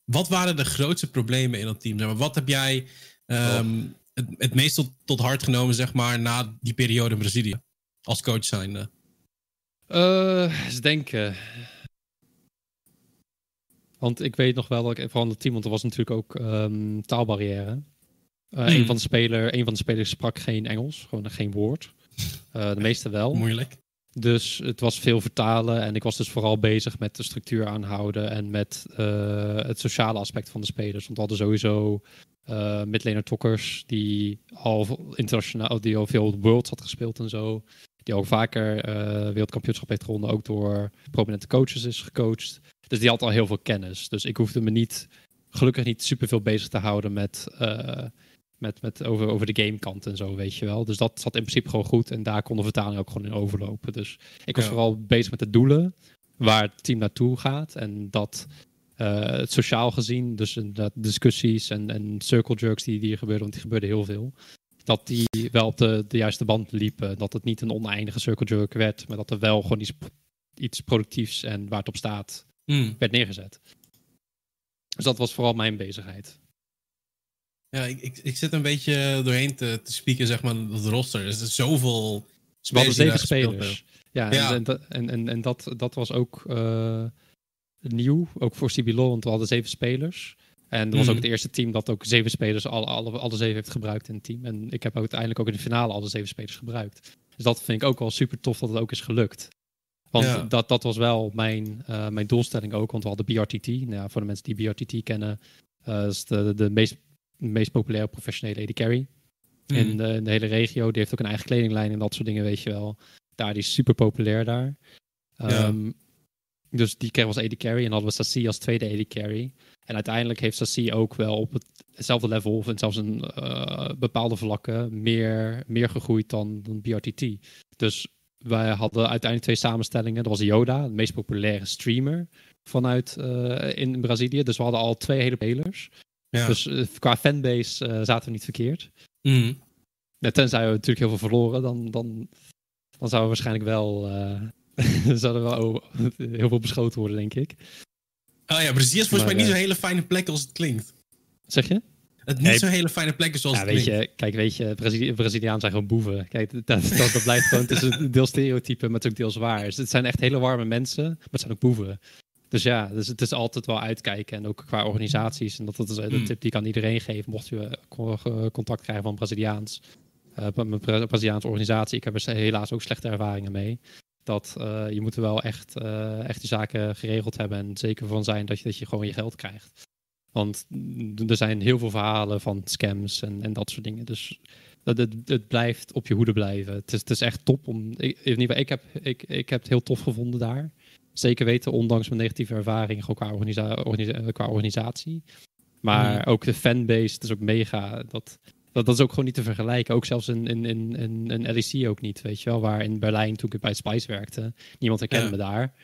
wat waren de grootste problemen in dat team? Wat heb jij um, oh. het, het meest tot, tot, hart genomen, zeg maar, na die periode in Brazilië? Als coach zijnde? Uh, eens denken. Want ik weet nog wel dat ik van het team, want er was natuurlijk ook um, taalbarrière. Uh, hmm. een, van de speler, een van de spelers sprak geen Engels, gewoon geen woord. Uh, de meeste wel. Moeilijk. Dus het was veel vertalen en ik was dus vooral bezig met de structuur aanhouden en met uh, het sociale aspect van de spelers. Want we hadden sowieso uh, midlaner Tokkers die al internationaal, die al veel Worlds had gespeeld en zo. Die ook vaker uh, wereldkampioenschap heeft gewonnen, ook door prominente coaches is gecoacht. Dus die had al heel veel kennis. Dus ik hoefde me niet, gelukkig niet superveel bezig te houden met met, met over, over de gamekant en zo, weet je wel. Dus dat zat in principe gewoon goed. En daar kon de vertaling ook gewoon in overlopen. Dus ik was Ja. vooral bezig met de doelen. Waar het team naartoe gaat. En dat het sociaal gezien, dus inderdaad discussies en, en circle jerks die, die er gebeurden, want die gebeurden heel veel. Dat die wel op de, de juiste band liepen. Dat het niet een oneindige circle jerk werd. Maar dat er wel gewoon iets, iets productiefs en waar het op staat Hmm. werd neergezet. Dus dat was vooral mijn bezigheid. Ja, ik, ik, ik zit een beetje doorheen te, te spieken, zeg maar, dat roster. Er is zoveel spelers zeven spelers. Ja, Ja. en, en, dat- en, dat, dat was ook eh, nieuw, ook voor CBLOL, want we hadden zeven spelers. En dat was Mhm. ook het eerste team dat ook zeven spelers, alle, alle, alle zeven heeft gebruikt in het team. En ik heb uiteindelijk ook in de finale alle zeven spelers gebruikt. Dus dat vind ik ook wel super tof dat het ook is gelukt. Want Ja. dat, dat was wel mijn, eh, mijn doelstelling ook, want we hadden BRTT. Nou, ja, voor de mensen die BRTT kennen, eh is de, de meest, meest populaire professionele AD carry in, de, hele regio. Die heeft ook een eigen kledinglijn en dat soort dingen, weet je wel. Daar, die is super populair daar. Ja. Ehm, Dus die kreeg was AD carry en hadden we Sassi als tweede AD carry. En uiteindelijk heeft Sassi ook wel op hetzelfde level, of zelfs in uh, bepaalde vlakken, meer, meer gegroeid dan, dan BRTT. Dus wij hadden uiteindelijk twee samenstellingen. Dat was Yoda, de meest populaire streamer vanuit uh, in Brazilië. Dus we hadden al twee hele spelers. Ja. Dus uh, qua fanbase uh, zaten we niet verkeerd. Mm. Ja, tenzij we natuurlijk heel veel verloren, dan, dan, dan zouden we waarschijnlijk wel, zouden we wel heel veel beschoten worden, denk ik. Oh ja, Brazilië is volgens mij niet zo'n hele fijne plek als het klinkt. Zeg je? Het niet zo'n hele fijne plek is zoals ja, het weet klinkt. Je, kijk, weet je, Brazili Brazilianen zijn gewoon boeven. Kijk, dat, dat, dat blijft gewoon tussen deels stereotype, maar het is ook deels waar. Dus het zijn echt hele warme mensen, maar het zijn ook boeven. Dus ja, dus het is altijd wel uitkijken. En ook qua organisaties. En dat, dat is een Hmm. tip die ik aan iedereen geef. Mocht u uh, contact krijgen van Braziliaans. Uh, met een Braziliaanse organisatie. Ik heb er helaas ook slechte ervaringen mee. Dat uh, je moet er wel echt, uh, echt de zaken geregeld hebben. En zeker van zijn dat je, dat je gewoon je geld krijgt. Want er zijn heel veel verhalen van scams en, en dat soort dingen. Dus het, het, het blijft op je hoede blijven. Het is, het is echt top om. Ik, in ieder geval, ik heb, ik, ik heb het heel tof gevonden daar. Zeker weten, ondanks mijn negatieve ervaring, qua, organisa organisa qua organisatie. Maar mm. ook de fanbase, het is ook mega. Dat, dat, dat is ook gewoon niet te vergelijken. Ook zelfs in, in, in, in, in LEC ook niet, weet je wel. Waar in Berlijn, toen ik bij Spice werkte, niemand herkende ja. me daar.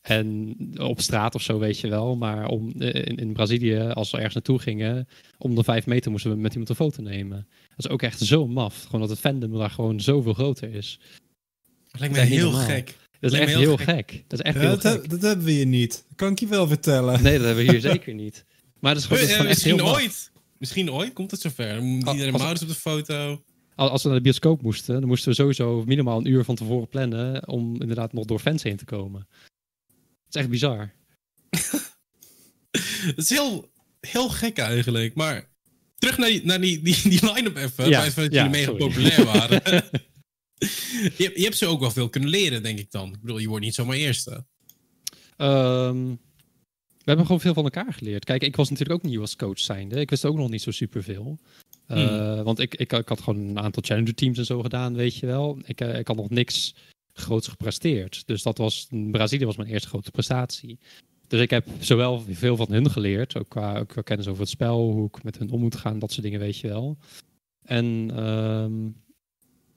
En op straat of zo, weet je wel. Maar om, in, in Brazilië, als we ergens naartoe gingen, om de vijf meter moesten we met iemand een foto nemen. Dat is ook echt zo maf. Gewoon dat het fandom daar gewoon zoveel groter is. Dat lijkt me heel gek. Dat is echt heel, heel gek. gek. Dat is echt ja, heel dat, gek. Heb, dat hebben we hier niet. Dat kan ik je wel vertellen. Nee, dat hebben we hier zeker niet. Maar dat is gewoon, dat is gewoon echt Misschien heel ooit. Misschien ooit komt het zover. Dan moet iedereen ouders op de foto. Als we naar de bioscoop moesten, dan moesten we sowieso minimaal een uur van tevoren plannen om inderdaad nog door fans heen te komen. Het is echt bizar. Het is heel, heel gek eigenlijk. Maar terug naar die, naar die, die, die line-up even. Ja, dat ja, jullie mega sorry. populair waren. je, hebt- je hebt ze ook wel veel kunnen leren, denk ik dan. Ik bedoel, je wordt niet zomaar eerste. Ehm, we hebben gewoon veel van elkaar geleerd. Kijk, ik was natuurlijk ook nieuw als coach zijnde. Ik wist ook nog niet zo superveel. Eh, Want ik, ik, ik had gewoon een aantal challenger teams en zo gedaan, weet je wel. Ik, eh, ik had nog niks groots gepresteerd. Dus dat was, Brazilië was mijn eerste grote prestatie. Dus ik heb zowel veel van hun geleerd, ook qua, ook qua kennis over het spel, hoe ik met hun om moet gaan, dat soort dingen, weet je wel. En, ehm,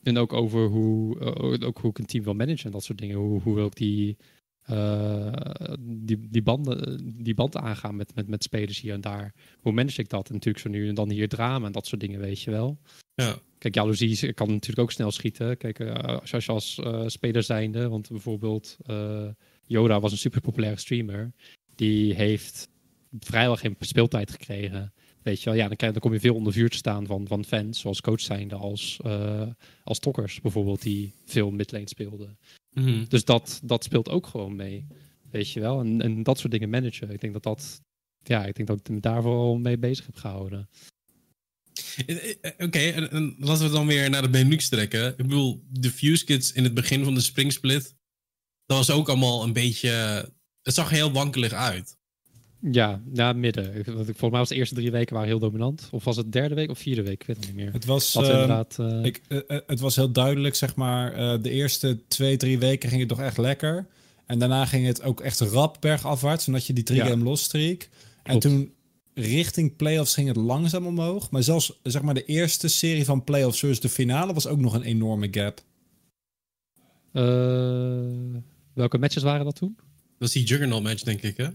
en ook over hoe, eh, ook hoe ik een team wil managen en dat soort dingen. Hoe, hoe wil ik die, eh, die, die, banden, die band aangaan met, met, met spelers hier en daar. Hoe manage ik dat? En natuurlijk zo nu en dan hier drama en dat soort dingen, weet je wel. Ja. Kijk, jaloezie kan natuurlijk ook snel schieten. Kijk, eh, als, als je als speler zijnde, want bijvoorbeeld Yoda was een super populaire streamer. Die heeft vrijwel geen speeltijd gekregen. Weet je wel, ja, dan, krijg- dan kom je veel onder vuur te staan van, van fans, zoals coach zijnde, als, eh als Tokkers bijvoorbeeld, die veel midlane speelden. Mhm. Dus dat, dat speelt ook gewoon mee. Weet je wel? En, en dat soort dingen managen. Ik denk dat dat. Ja, ik denk dat ik me daar vooral mee bezig heb gehouden. Eh, eh, Oké, en, en laten we dan weer naar de Benelux trekken. Ik bedoel, de Fuse Kids in het begin van de Spring Split. Dat was ook allemaal een beetje. Het zag heel wankelig uit. Ja, ja, midden. Ik- want ik- Volgens mij was de eerste drie weken waren heel dominant. Of was het derde week of vierde week? Ik weet het niet meer. Het was, ehm, inderdaad. eh, ik, eh, eh, het was heel duidelijk, zeg maar. eh, de eerste twee, drie weken ging het toch echt lekker. En daarna ging het ook echt rap bergafwaarts, omdat je die drie Ja. game losstreek. En toen richting playoffs ging het langzaam omhoog. Maar zelfs zeg maar de eerste serie van playoffs versus de finale was ook nog een enorme gap. eh, welke matches waren dat toen? Dat is die Juggernaut match, denk ik, hè?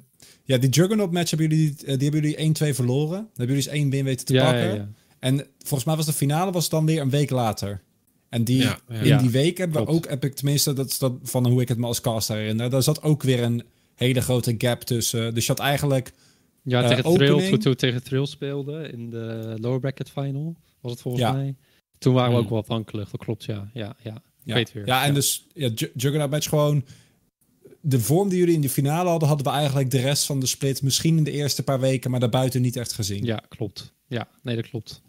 Ja, die Juggernaut match hebben jullie, eh, die hebben jullie 1-2 verloren. Dan hebben jullie dus één win weten te ja, pakken. ja, ja. En volgens mij was de finale was dan weer een week later. En die, Ja, ja. in Ja, die week hebben we ook, heb ik tenminste, dat is dat van hoe ik het me als caster herinner. Daar zat ook weer een hele grote gap tussen. Dus je had eigenlijk, Ja, Eh, tegen Thrill, opening. toen, toen we tegen Thrill speelde in de lower bracket final, was het volgens Ja. mij. Toen waren we Hmm. ook wel afhankelijk, dat klopt, ja. Ja, ja. Ik weet weer. ja en dus ja, Ju- Juggernaut match gewoon, de vorm die jullie in de finale hadden, hadden we eigenlijk de rest van de split misschien in de eerste paar weken, maar daarbuiten niet echt gezien. Ja, klopt. Ja, nee, dat klopt.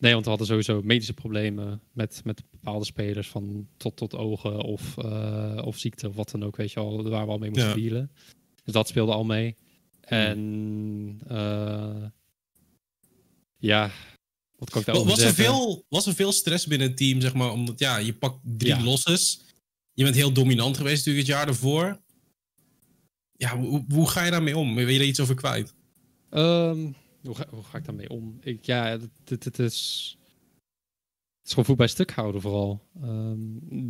Nee, want we hadden sowieso medische problemen met, met bepaalde spelers van tot tot ogen of, eh, of ziekte of wat dan ook, weet je al, waar we al mee moesten Ja. dealen. Dus dat speelde al mee. En eh, ja, wat kan ik daarover Was er, veel, was er veel stress binnen het team, zeg maar? Omdat ja, je pakt drie Ja. losses. Je bent heel dominant geweest natuurlijk het jaar ervoor. Ja, hoe, hoe ga je daarmee om? Wil je er iets over kwijt? Ehm, hoe, ga, hoe ga ik daarmee om? Ik, ja, het, het, is... Het is gewoon voet bij stuk houden vooral. Ehm,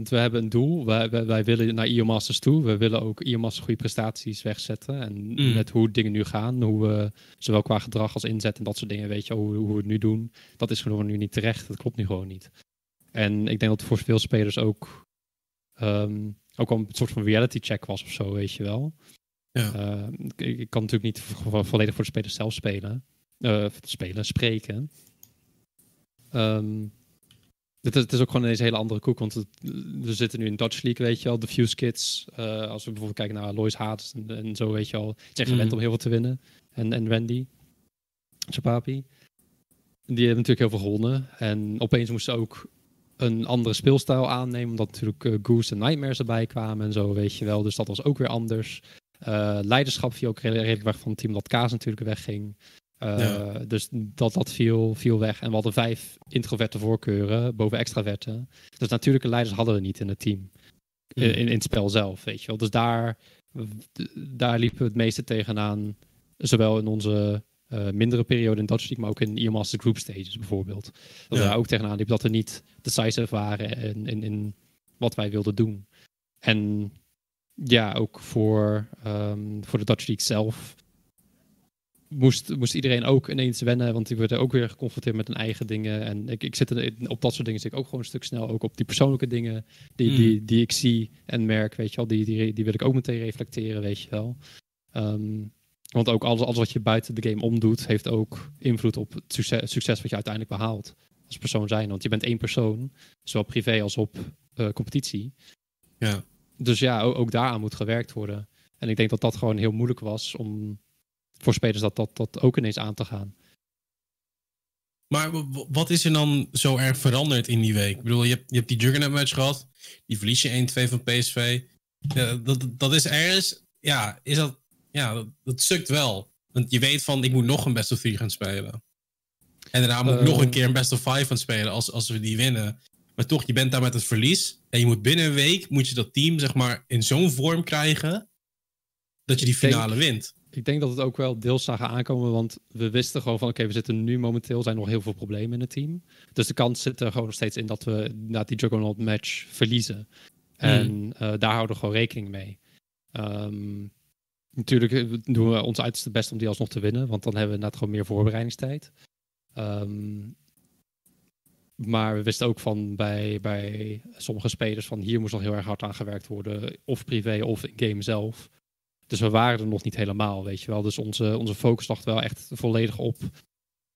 we hebben een doel. Wij, wij, wij willen naar IO Masters toe. We willen ook IO Masters goede prestaties wegzetten. En Mm. met hoe dingen nu gaan. Hoe we zowel qua gedrag als inzet en dat soort dingen. Weet je, hoe, hoe we het nu doen. Dat is gewoon nu niet terecht. Dat klopt nu gewoon niet. En ik denk dat voor veel spelers ook... ehm, ook wel een soort van reality check was of zo, weet je wel. Ja. Eh, ik, ik kan natuurlijk niet vo- volledig voor de spelers zelf spelen. Eh, spelen, spreken. Ehm, het, is, het is ook gewoon ineens een hele andere koek. Want het- we zitten nu in Dutch League, weet je wel. De Fuse Kids. eh, als we bijvoorbeeld kijken naar Lois Haats en, en zo, weet je. Ze zijn gewend Mhm. om heel veel te winnen. En, en Randy. Chapapi. Die hebben natuurlijk heel veel gewonnen. En opeens moesten ze ook een andere speelstijl aannemen. Omdat natuurlijk Goose en Nightmares erbij kwamen en zo, weet je wel. Dus dat was ook weer anders. Eh, leiderschap viel ook redelijk weg van het team, dat Kaas natuurlijk wegging. Eh, Ja. Dus dat, dat viel, viel weg. En we hadden vijf introverte voorkeuren boven extraverte. Dus natuurlijke leiders hadden we niet in het team. In, in, in het spel zelf, weet je wel. Dus daar, daar liepen we het meeste tegenaan. Zowel in onze eh, mindere periode in Dutch League, maar ook in Master Group Stages bijvoorbeeld. Dat we daar ook tegenaan liepen dat we niet decisive waren in, in, in wat wij wilden doen. En ja, ook voor, ehm, voor de Dutch League zelf moest, moest iedereen ook ineens wennen, want die werden ook weer geconfronteerd met hun eigen dingen. En ik, ik zit er, op dat soort dingen zit ik ook gewoon een stuk snel, ook op die persoonlijke dingen die, Mm. die, die ik zie en merk, weet je wel, die, die, die wil ik ook meteen reflecteren, weet je wel. Ehm, want ook alles, alles wat je buiten de game omdoet, heeft ook invloed op het succes, het succes wat je uiteindelijk behaalt als persoon zijn. Want je bent één persoon, zowel privé als op eh, competitie. Ja. Dus ja, ook, ook daaraan moet gewerkt worden. En ik denk dat dat gewoon heel moeilijk was om voor spelers dat, dat, dat ook ineens aan te gaan. Maar wat is er dan zo erg veranderd in die week? Ik bedoel, je hebt, je hebt die Juggernaut match gehad. Die verlies je 1-2 van PSV. Ja, dat, dat is ergens... Ja, is dat... Ja, dat, dat sukt wel. Want je weet van, ik moet nog een best of 3 gaan spelen. En daarna moet ik nog een keer een best of 5 gaan spelen als, als we die winnen. Maar toch, je bent daar met het verlies. En je moet binnen een week, moet je dat team zeg maar in zo'n vorm krijgen... dat je die denk- finale wint. Ik denk dat het ook wel deels zagen aankomen, want we wisten gewoon van oké, we zitten nu momenteel, zijn nog heel veel problemen in het team. Dus de kans zit er gewoon nog steeds in dat we na die Juggernaut match verliezen. En eh, daar houden we gewoon rekening mee. Ehm, natuurlijk eh, doen we ons uiterste best om die alsnog te winnen, want dan hebben we inderdaad gewoon meer voorbereidingstijd. Ehm, maar we wisten ook van bij, bij sommige spelers van hier moest nog heel erg hard aan gewerkt worden, of privé of in game zelf. Dus we waren er nog niet helemaal, weet je wel. Dus onze, onze focus lag wel echt volledig op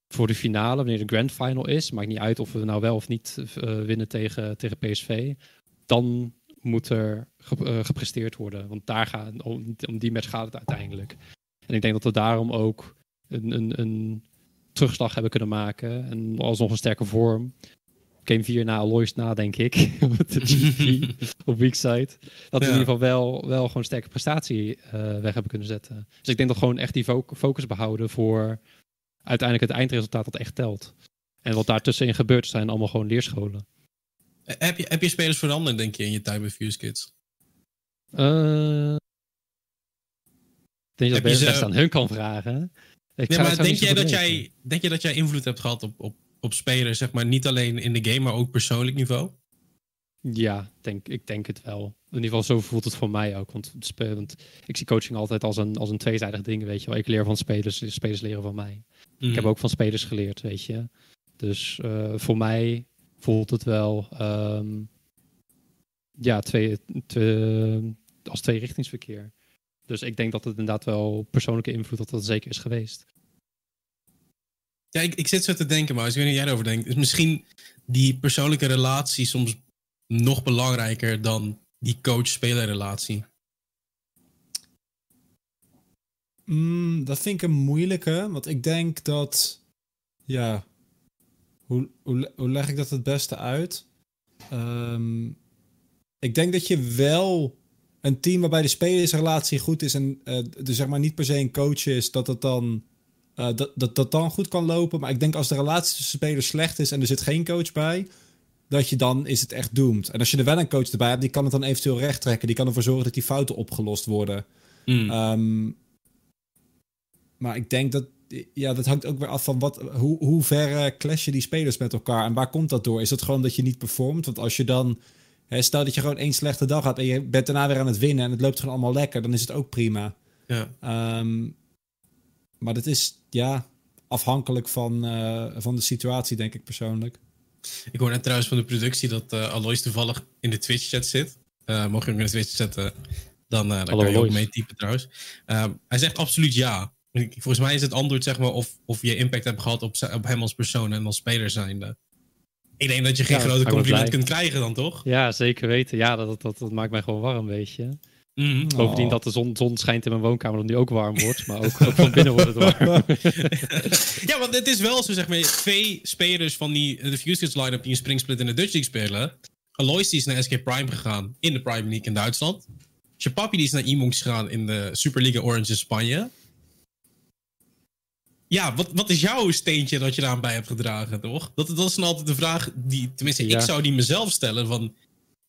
voor de finale, wanneer de grand final is. Maakt niet uit of we nou wel of niet eh, winnen tegen, tegen PSV. Dan moet er eh, gepresteerd worden. Want daar gaat, om, om die match gaat het uiteindelijk. En ik denk dat we daarom ook een, een, een terugslag hebben kunnen maken. En alsnog een sterke vorm. Game 4 na Aloys na, denk ik. Op de GP op weak side. Dat Ja. in ieder geval wel, wel gewoon sterke prestatie eh, weg hebben kunnen zetten. Dus ik denk dat gewoon echt die fo- focus behouden voor uiteindelijk het eindresultaat dat echt telt. En wat daartussenin gebeurt zijn allemaal gewoon leerscholen. Heb je, heb je spelers veranderd, denk je, in je tijd bij Fuse Kids? Eh, ik denk dat Heb je ze- best aan hun kan vragen. Ik Nee, zou- maar denk jij, dat jij, denk je dat jij invloed hebt gehad op, op, op spelers, zeg maar, niet alleen in de game, maar ook persoonlijk niveau? Ja, denk, ik denk het wel. In ieder geval, zo voelt het voor mij ook. Want, want ik zie coaching altijd als een, als een tweezijdig ding, weet je wel. Ik leer van spelers, de spelers leren van mij. Mm. Ik heb ook van spelers geleerd, weet je. Dus eh, voor mij voelt het wel ehm, ja, twee, twee, als tweerichtingsverkeer. Dus ik denk dat het inderdaad wel persoonlijke invloed dat dat zeker is geweest. Ja, ik, zit zo te denken, maar ik weet niet jij erover denkt. Is misschien die persoonlijke relatie soms nog belangrijker dan die coach-speler relatie? Mm, dat vind ik een moeilijke, want ik denk dat, ja, hoe, hoe, hoe leg ik dat het beste uit? Ehm, ik denk dat je wel een team waarbij de spelersrelatie goed is en er zeg maar niet per se een coach is, dat het dan, eh, dat, dat, dat dan goed kan lopen. Maar ik denk als de relatie tussen spelers slecht is en er zit geen coach bij, dat je dan is het echt doomed. En als je er wel een coach erbij hebt, die kan het dan eventueel recht trekken. Die kan ervoor zorgen dat die fouten opgelost worden. Mm. Ehm, maar ik denk dat, ja, dat hangt ook weer af van wat, hoe, hoe ver eh, clashen die spelers met elkaar en waar komt dat door? Is het gewoon dat je niet performt? Want als je dan, hè, stel dat je gewoon één slechte dag had en je bent daarna weer aan het winnen en het loopt gewoon allemaal lekker, dan is het ook prima. Ja. Ehm, maar dat is, ja, afhankelijk van, eh, van de situatie, denk ik persoonlijk. Ik hoor net trouwens van de productie dat eh Alois toevallig in de Twitch-chat zit. Eh mocht je hem in de Twitch zetten, dan, eh dan kan je ook mee typen trouwens. Ehm, hij zegt absoluut ja. Ik- Volgens mij is het antwoord zeg maar of, of je impact hebt gehad op, op hem als persoon en als speler zijnde. Ik denk dat je geen Ja, grote compliment kunt krijgen dan, toch? Ja, zeker weten. Ja, dat, dat, dat maakt mij gewoon warm, weet je. Mhm. Bovendien Oh. dat de zon, zon schijnt in mijn woonkamer, dat die ook warm wordt. Maar ook, ook van binnen wordt het warm. ja, want het is wel zo, zeg maar, twee spelers van die, de Fuse line-up die een springsplit in de Dutch League spelen. Alois die is naar SK Prime gegaan in de Prime League in Duitsland. Chapapi die is naar E-Monks gegaan in de Superliga Orange in Spanje. Ja, wat, wat is jouw steentje dat je daar bij hebt gedragen, toch? Dat, dat is dan altijd de vraag die, tenminste, Ja. ik zou die mezelf stellen van...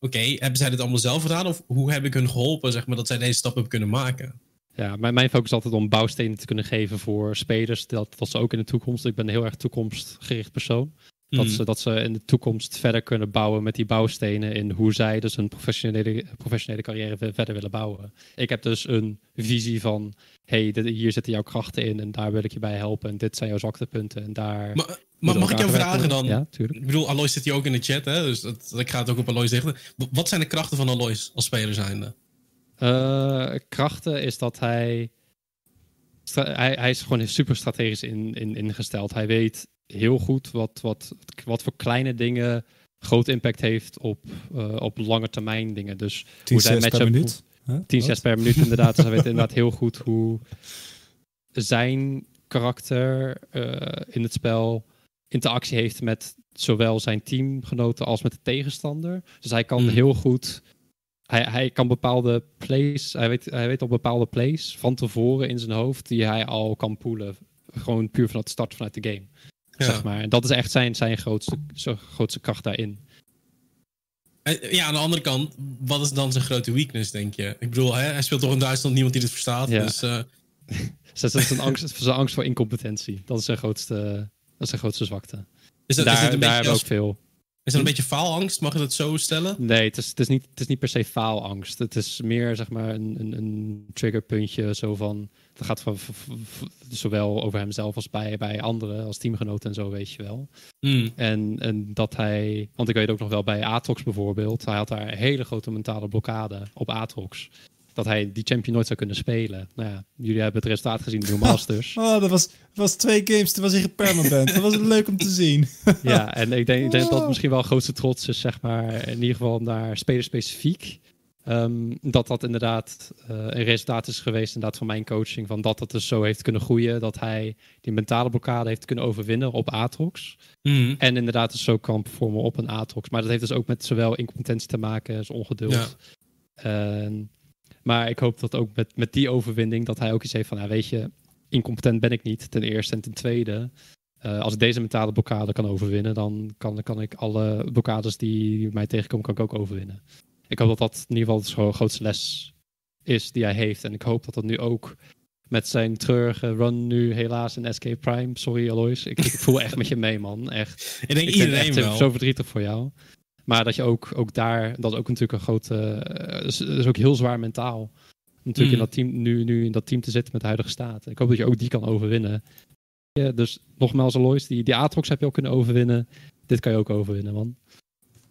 Oké, hebben zij dit allemaal zelf gedaan? Of hoe heb ik hun geholpen, zeg maar, dat zij deze stap hebben kunnen maken? Ja, mijn, mijn focus is altijd om bouwstenen te kunnen geven voor spelers. Dat, dat ze ook in de toekomst. Ik ben een heel erg toekomstgericht persoon. Dat, Hmm. ze, dat ze in de toekomst verder kunnen bouwen met die bouwstenen. In hoe zij dus een professionele, professionele carrière ve- verder willen bouwen. Ik heb dus een visie van: hey, dit, hier zitten jouw krachten in en daar wil ik je bij helpen. En dit zijn jouw zwaktepunten. En daar. Maar, mag ik jou vragen dan? Ja, tuurlijk. Ik bedoel, Alois zit hier ook in de chat, hè? Dus dat, ik ga het ook op Alois richten. Wat zijn de krachten van Alois als speler zijnde? Eh, krachten is dat hij, hij. Hij is gewoon super strategisch in, in, ingesteld. Hij weet heel goed wat, wat, wat voor kleine dingen groot impact heeft op, eh, op lange termijn dingen. Dus 10 hoe zij 6 per minuut. Huh? 10 Wat? 6 per minuut inderdaad. Dus hij weet inderdaad heel goed hoe zijn karakter eh, in het spel interactie heeft met zowel zijn teamgenoten als met de tegenstander. Dus hij kan Mm. heel goed. Hij, hij kan bepaalde plays. Hij weet, hij weet op bepaalde plays van tevoren in zijn hoofd die hij al kan poelen. Gewoon puur vanuit de start vanuit de game. Ja. Zeg maar. En dat is echt zijn, zijn grootste, zijn grootste kracht daarin. Eh, Ja, aan de andere kant, wat is dan zijn grote weakness, denk je? Ik bedoel, hè, hij speelt toch in Duitsland, niemand die dit verstaat. Ja. Dus eh, dat is een angst, zijn angst voor incompetentie. Dat is zijn grootste, dat is zijn grootste zwakte. is, dat, daar is, het een daar beetje, hebben we als- ook veel. is dat een beetje faalangst? Mag je dat zo stellen? Nee, het is, het, is niet, het is niet per se faalangst. Het is meer zeg maar een, een, een triggerpuntje. Zo van, het gaat van, zowel over hemzelf als bij, bij anderen, als teamgenoten en zo, weet je wel. Hmm. En, en dat hij, want ik weet ook nog wel bij Atrox bijvoorbeeld, hij had daar een hele grote mentale blokkade op Atrox. Dat hij die champion nooit zou kunnen spelen. Nou ja, jullie hebben het resultaat gezien in de Masters. Oh, dat was, was twee games, toen was hij gepermanent. dat was leuk om te zien. Ja, en ik denk, ik denk dat het misschien wel grootste trots is, zeg maar, in ieder geval naar spelerspecifiek. Ehm, dat dat inderdaad eh, een resultaat is geweest inderdaad van mijn coaching. Van dat dat dus zo heeft kunnen groeien. Dat hij die mentale blokkade heeft kunnen overwinnen op Atrox. Hmm. En inderdaad dus zo kan performen op een Atrox. Maar dat heeft dus ook met zowel incompetentie te maken als ongeduld. Ja. Maar ik hoop dat ook met, met die overwinning dat hij ook iets heeft van, ja, weet je, incompetent ben ik niet, ten eerste. En ten tweede, eh, als ik deze mentale blokkade kan overwinnen, dan kan, kan ik alle blokkades die mij tegenkomen, kan ik ook overwinnen. Ik hoop dat dat in ieder geval de grootste les is die hij heeft. En ik hoop dat dat nu ook met zijn treurige run nu helaas in SK Prime. Sorry Alois, ik, ik voel echt met je mee man, echt. Ik denk Ik iedereen echt wel. zo verdrietig voor jou. Maar dat je ook, ook daar, dat is ook natuurlijk een grote, eh, is, is ook heel zwaar mentaal. Natuurlijk Mm. in dat team, nu, nu in dat team te zitten met de huidige staat. Ik hoop dat je ook die kan overwinnen. Ja, dus nogmaals, Alois, die, die Atrox heb je ook kunnen overwinnen. Dit kan je ook overwinnen, man.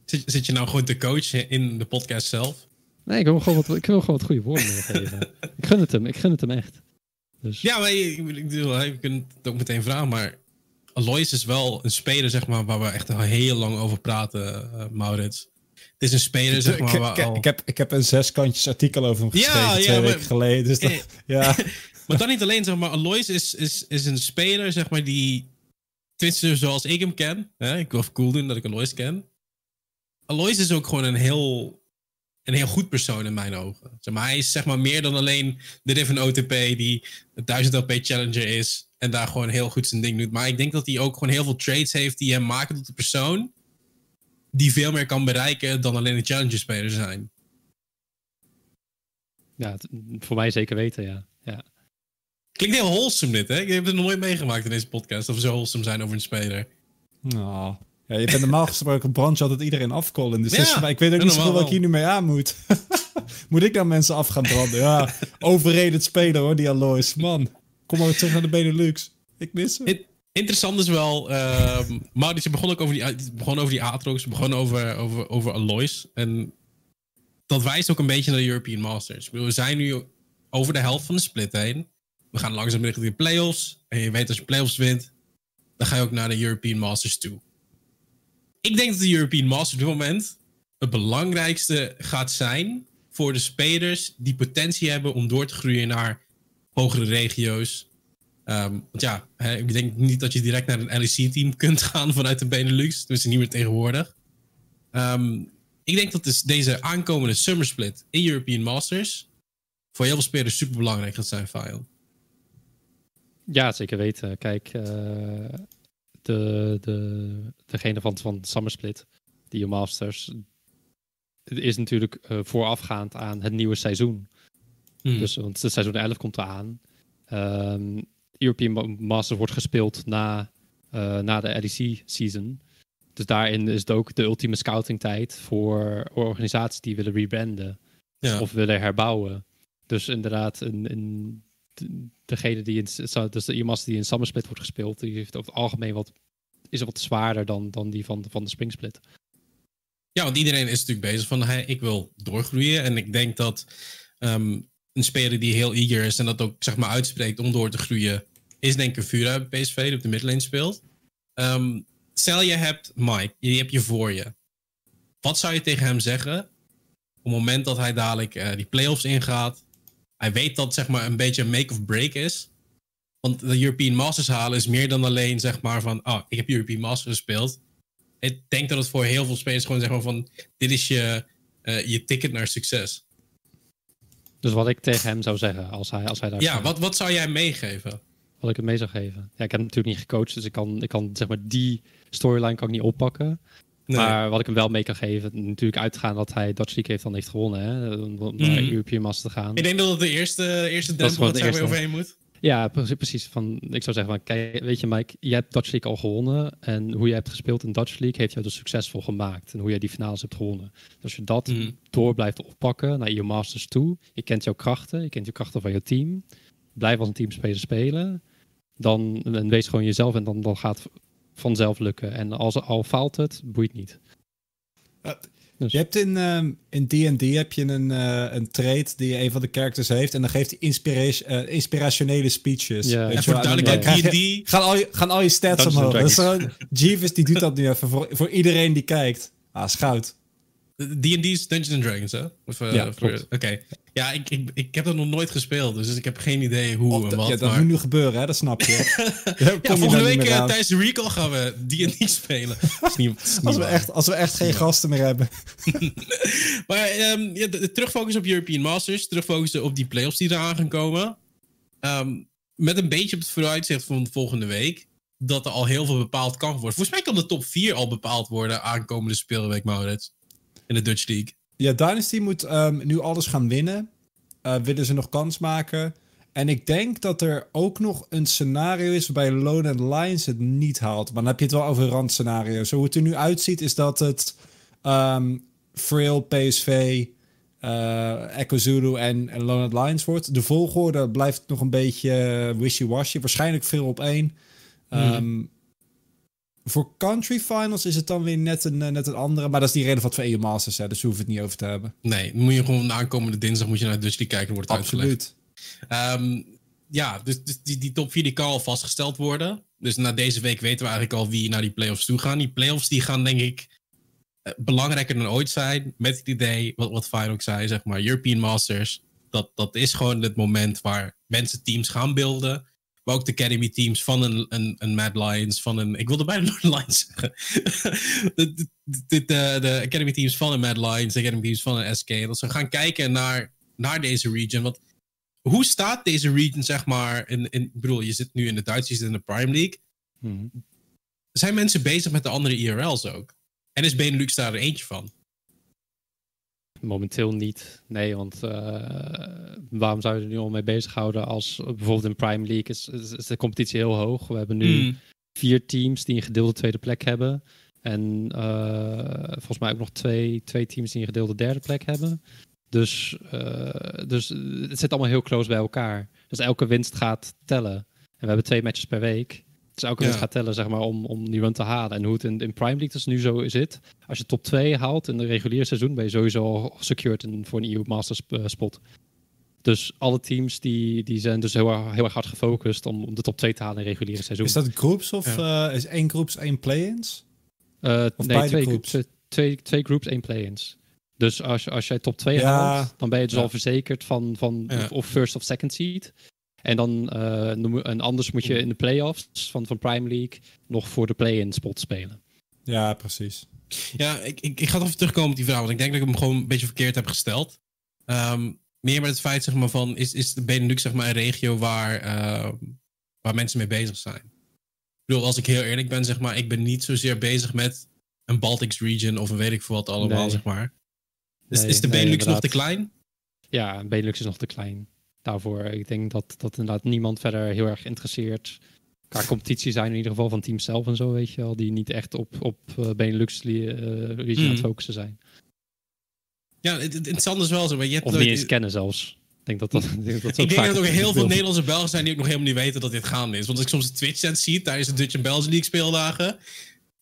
Zit, zit je nou gewoon te coachen in de podcast zelf? Nee, ik wil gewoon wat, ik wil gewoon wat goede woorden meegeven. ik gun het hem, ik gun het hem echt. Dus, Ja, maar je- ik bedoel, je kunt het ook meteen vragen, maar Alois is wel een speler, zeg maar, waar we echt al heel lang over praten, eh, Maurits. Het is een speler, zeg maar, ik, waar ik- al- ik, heb, ik heb een zeskantjes artikel over hem Ja, geschreven ja, twee maar- weken geleden. Dus dat, ja. Maar dan niet alleen, zeg maar, Alois is, is, is een speler, zeg maar, die... Tenminste, zoals ik hem ken. Hè? Ik wil even cool doen dat ik Alois ken. Alois is ook gewoon een heel, een heel goed persoon in mijn ogen. Zeg maar, hij is zeg maar meer dan alleen de Riven OTP die een 1000 LP Challenger is. En daar gewoon heel goed zijn ding doet. Maar ik denk dat hij ook gewoon heel veel traits heeft die hem maken tot een persoon. Die veel meer kan bereiken dan alleen een Challenger speler zijn. Ja, voor mij zeker weten, ja. ja. Klinkt heel wholesome dit, hè? Ik heb het nog nooit meegemaakt in deze podcast. Of we zo wholesome zijn over een speler. Nou, ja, je bent normaal gesproken branche altijd iedereen afkollen. Dus Ja, is mij- ik weet ook niet zo normaal wat ik hier nu mee aan moet. moet ik nou mensen af gaan branden? Ja, overrated speler hoor, die Alois. Man, kom maar weer terug naar de Benelux. Ik mis hem. In- Interessant is wel, ehm Maurits begon ook over die, begon over die Aatrox, het begon over, over, over Alois. En dat wijst ook een beetje naar de European Masters. Bedoel, we zijn nu over de helft van de split heen. We gaan langzaam richting de playoffs. En je weet als je playoffs wint, dan ga je ook naar de European Masters toe. Ik denk dat de European Masters op dit moment het belangrijkste gaat zijn voor de spelers die potentie hebben om door te groeien naar hogere regio's. Ehm, want ja, hè, ik denk niet dat je direct naar een LEC-team kunt gaan vanuit de Benelux. Dus niet meer tegenwoordig. Ehm, ik denk dat dus deze aankomende Summer Split in European Masters voor heel veel spelers super belangrijk gaat zijn, Fael. Ja, zeker weten. Kijk, eh, de, de, degene van, van Summer Split, die Masters, is natuurlijk eh, voorafgaand aan het nieuwe seizoen. Hmm. Dus, want het seizoen 11 komt eraan. Ehm European Ma- Masters wordt gespeeld na, eh, na de LEC-season. Dus daarin is het ook de ultieme scouting tijd voor organisaties die willen rebranden ja. of willen herbouwen. Dus inderdaad, een, degene die in, dus de IMAS die in Summer Split wordt gespeeld, die heeft over het algemeen wat, is wat zwaarder dan, dan die van, van de Spring Split. Ja, want iedereen is natuurlijk bezig van, hey, ik wil doorgroeien. En ik denk dat ehm, een speler die heel eager is en dat ook zeg maar uitspreekt om door te groeien, is denk ik bij PSV, die op de midlane speelt. Ehm, stel je hebt Mike, die heb je voor je. Wat zou je tegen hem zeggen op het moment dat hij dadelijk eh, die playoffs ingaat? Hij weet dat zeg maar een beetje een make of break is. Want de European Masters halen is meer dan alleen zeg maar van, oh, ik heb European Masters gespeeld ik denk dat het voor heel veel spelers gewoon zeg maar van... Dit is je, eh, je ticket naar succes. Dus wat ik tegen hem zou zeggen als hij, als hij daar Ja, wat, wat zou jij meegeven? wat ik hem mee zou geven. Ja, ik heb hem natuurlijk niet gecoacht, dus ik kan, ik kan zeg maar die storyline kan ik niet oppakken. Nee. Maar wat ik hem wel mee kan geven, natuurlijk uitgaan dat hij Dutch League heeft dan heeft gewonnen, hè, om om naar Mhm. European Master te gaan. Ik denk dat het de eerste, eerste Dat drempel de je eerste. overheen moet. Ja, precies. precies. Van, ik zou zeggen, van, kijk, weet je Mike, jij hebt Dutch League al gewonnen. En hoe je hebt gespeeld in Dutch League heeft jou dus succesvol gemaakt. En hoe jij die finales hebt gewonnen. Dus als je dat Mhm. door blijft oppakken naar je Masters toe. Je kent jouw krachten, je kent je krachten van je team. Blijf als een teamspeler spelen. Dan en wees gewoon jezelf en dan, dan gaat vanzelf lukken. En als al faalt het, boeit niet. Dus- Je hebt in ehm, in D&D heb je een, eh, een trait die een van de characters heeft. En dan geeft hij inspira- eh, inspirationele speeches. Ja. En voor duidelijkheid, je- D&D... Gaan al je, gaan al je stats Dungeons omhoog. Dat is Dragons. zo, Jeeves die doet dat nu even voor, voor iedereen die kijkt. Ah, schout. D&D is Dungeons and Dragons, hè? Of, eh, Ja, klopt. Ja, ik, ik, ik heb dat nog nooit gespeeld, dus ik heb geen idee hoe Oh, en wat. ja, dat maar... moet nu gebeuren, hè? dat snap je. Ja, volgende nou week eh, tijdens de recall gaan we D&D spelen. Is niet, is niet als, we waar. echt, als we echt geen gasten meer hebben. Maar ehm, ja, de, de terugfocus op European Masters, terugfocussen op die playoffs die eraan gaan komen. Ehm, met een beetje op het vooruitzicht van volgende week. Dat er al heel veel bepaald kan worden. Volgens mij kan de top 4 al bepaald worden aankomende speelweek, Maurits. In de Dutch League. Ja, Dynasty moet ehm, nu alles gaan winnen. Eh, willen ze nog kans maken? En ik denk dat er ook nog een scenario is waarbij Lone Lions het niet haalt. Maar dan heb je het wel over randscenario. Zo hoe het er nu uitziet is dat het ehm Frail, PSV, eh Echo Zulu en, en Lone Lions wordt. De volgorde blijft nog een beetje eh, wishy-washy. Waarschijnlijk veel op één. Ehm, Voor country finals is het dan weer net een, eh, net een andere. Maar dat is niet relevant voor EU Masters, hè, dus we hoeven het niet over te hebben. Nee, dan moet je gewoon de aankomende dinsdag moet je naar Dutch kijken. Wordt het uitgelegd. Absoluut. Ehm, ja, dus, dus die, die top 4 die kan al vastgesteld worden. Dus na deze week weten we eigenlijk al wie naar die playoffs toe gaan. Die playoffs die gaan denk ik eh, belangrijker dan ooit zijn. Met het idee, wat, wat Fire ook zei, zeg maar, European Masters. Dat, dat is gewoon het moment waar mensen teams gaan beelden. Maar ook de Academy teams van een, een, een Mad Lions, van een... Ik wilde bijna Lions zeggen. de, de, de, de, de Academy teams van een Mad Lions, de Academy teams van een SK. Dat ze gaan kijken naar, naar deze region. Want hoe staat deze region, zeg maar... In, in, ik bedoel, je zit nu in de Duitse, je zit in de Prime League. Mhm. Zijn mensen bezig met de andere IRL's ook? En is Benelux daar er eentje van? Momenteel niet. Nee, want uh, waarom zou je er nu al mee bezighouden als bijvoorbeeld in Prime League is, is, de competitie heel hoog. We hebben nu mm. vier teams die een gedeelde tweede plek hebben. En uh, volgens mij ook nog twee, twee teams die een gedeelde derde plek hebben. Dus, uh, dus het zit allemaal heel close bij elkaar. Dus elke winst gaat tellen. En we hebben twee matches per week. Dus elke winst gaat tellen zeg maar, om, om die run te halen. En hoe het in, in Prime League dus nu zo zit. Als je top 2 haalt in de reguliere seizoen, ben je sowieso al secured in, voor een EU Masters uh, spot. Dus alle teams die, die zijn dus heel, erg, heel erg hard gefocust om, om de top 2 te halen in reguliere seizoen. Is dat groups of ja. uh, is één groeps één play-ins? Uh, nee, twee groups. Twee, twee groups, één play-ins. Dus als, als jij top 2 ja. haalt, dan ben je dus al verzekerd van, van ja. of first of second seed. En dan uh, en anders moet je in de playoffs van, van Prime League nog voor de play-in spot spelen. Ja, precies. Ja, ik, ik, ik ga even terugkomen op die vraag, want ik denk dat ik hem gewoon een beetje verkeerd heb gesteld. Um, meer met het feit zeg maar, van, is, is de Benelux zeg maar, een regio waar, uh, waar mensen mee bezig zijn? Ik bedoel, als ik heel eerlijk ben, zeg maar, ik ben niet zozeer bezig met een Baltics region of een weet ik veel wat allemaal, nee. zeg maar. Dus nee, is de Benelux nee, nog te klein? Ja, Benelux is nog te klein daarvoor. Ik denk dat, dat inderdaad niemand verder heel erg interesseert. Qua competitie zijn in ieder geval van teams zelf en zo, weet je wel. Die niet echt op, op uh, Benelux uh, region aan het focussen zijn. Ja, het, het, het is wel zo. Maar je hebt of niet eens kennen zelfs. Ik denk dat dat, ik denk dat, ik denk dat er ook heel veel Nederlandse Belgen zijn die ook nog helemaal niet weten dat dit gaande is. Want als ik soms de Twitch-chat zie tijdens de Dutch Belgian League speeldagen.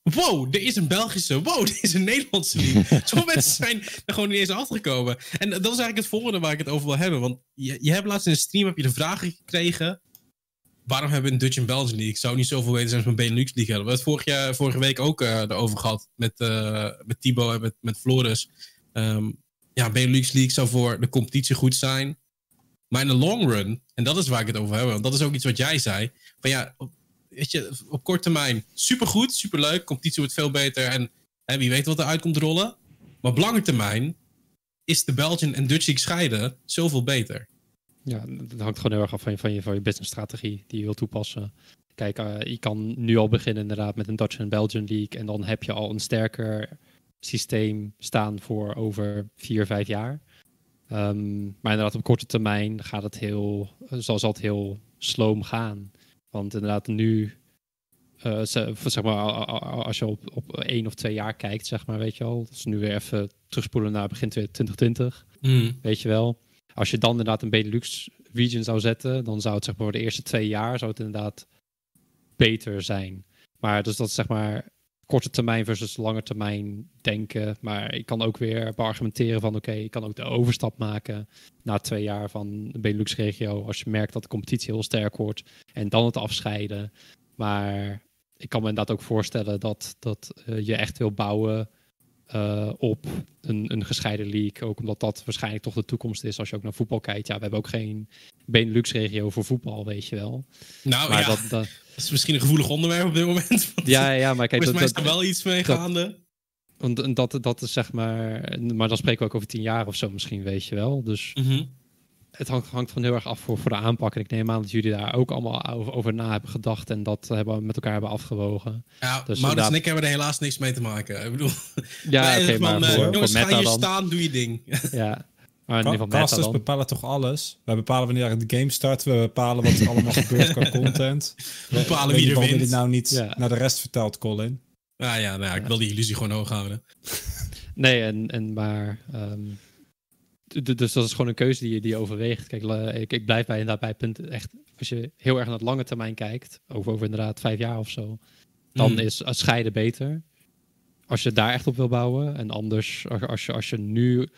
Wow, er is een Belgische. Wow, er is een Nederlandse. Sommige mensen zijn er gewoon niet eens afgekomen. En dat is eigenlijk het volgende waar ik het over wil hebben. Want je, je hebt laatst in een stream heb je de vraag gekregen. Waarom hebben we een Dutch en Belgian League? Ik zou niet zoveel weten zijn als mijn Benelux League hebben. We hebben het vorig jaar, vorige week ook uh, erover gehad. Met, uh, met Thibaut en met, met Floris. Um, ja, Benelux League zou voor de competitie goed zijn. Maar in de long run, en dat is waar ik het over heb, want dat is ook iets wat jij zei. Van ja, weet je, op korte termijn supergoed, superleuk. Competitie wordt veel beter en wie weet wat eruit komt rollen. Maar op lange termijn is de Belgian en Dutch League scheiden zoveel beter. Ja, dat hangt gewoon heel erg af van je, van je, van je businessstrategie die je wil toepassen. Kijk, uh, je kan nu al beginnen inderdaad met een Dutch en Belgian League. En dan heb je al een sterker systeem staan voor over vier, vijf jaar. Um, maar inderdaad, op korte termijn gaat het heel, zal het heel sloom gaan. Want inderdaad, nu, uh, zeg maar, als je op, op één of twee jaar kijkt, zeg maar, weet je wel. Dus nu weer even terugspoelen naar begin 2020, mm. weet je wel. Als je dan inderdaad een Benelux region zou zetten, dan zou het zeg maar voor de eerste twee jaar zou het inderdaad beter zijn. Maar dus dat zeg maar korte termijn versus lange termijn denken. Maar ik kan ook weer beargumenteren van oké, ik kan ook de overstap maken na twee jaar van de Benelux-regio. Als je merkt dat de competitie heel sterk wordt en dan het afscheiden. Maar ik kan me inderdaad ook voorstellen dat, dat uh, je echt wil bouwen uh, op een, een gescheiden league. Ook omdat dat waarschijnlijk toch de toekomst is als je ook naar voetbal kijkt. Ja, we hebben ook geen Benelux-regio voor voetbal, weet je wel. Nou maar ja. dat, dat, dat is misschien een gevoelig onderwerp op dit moment. Ja, ja, maar kijk... Volgens mij is er wel iets mee gaande. Want dat, dat is zeg maar... Maar dan spreken we ook over tien jaar of zo misschien, weet je wel. Dus mm het hangt, hangt van heel erg af voor, voor de aanpak. En ik neem aan dat jullie daar ook allemaal over, over na hebben gedacht... en dat hebben met elkaar hebben afgewogen. Ja, dus Maurits en ik hebben er helaas niks mee te maken. Ik bedoel... Ja, oké, okay, maar uh, voor, jongens, voor ga je staan, doe je ding. Ja, Maar Casters bepalen toch alles? Wij bepalen wanneer de game start. We bepalen wat er allemaal gebeurt qua content. We bepalen wie er wint. dit nou niet ja. naar de rest vertelt, Colin. Ah ja, nou ja, ik wil die illusie gewoon hoog houden. nee, en, en maar... Um, dus dat is gewoon een keuze die je, die je overweegt. Kijk, ik, ik blijf bij inderdaad bij punt echt... Als je heel erg naar het lange termijn kijkt, over, over inderdaad vijf jaar of zo, dan mm. is scheiden beter. Als je daar echt op wil bouwen. En anders, als je, als je nu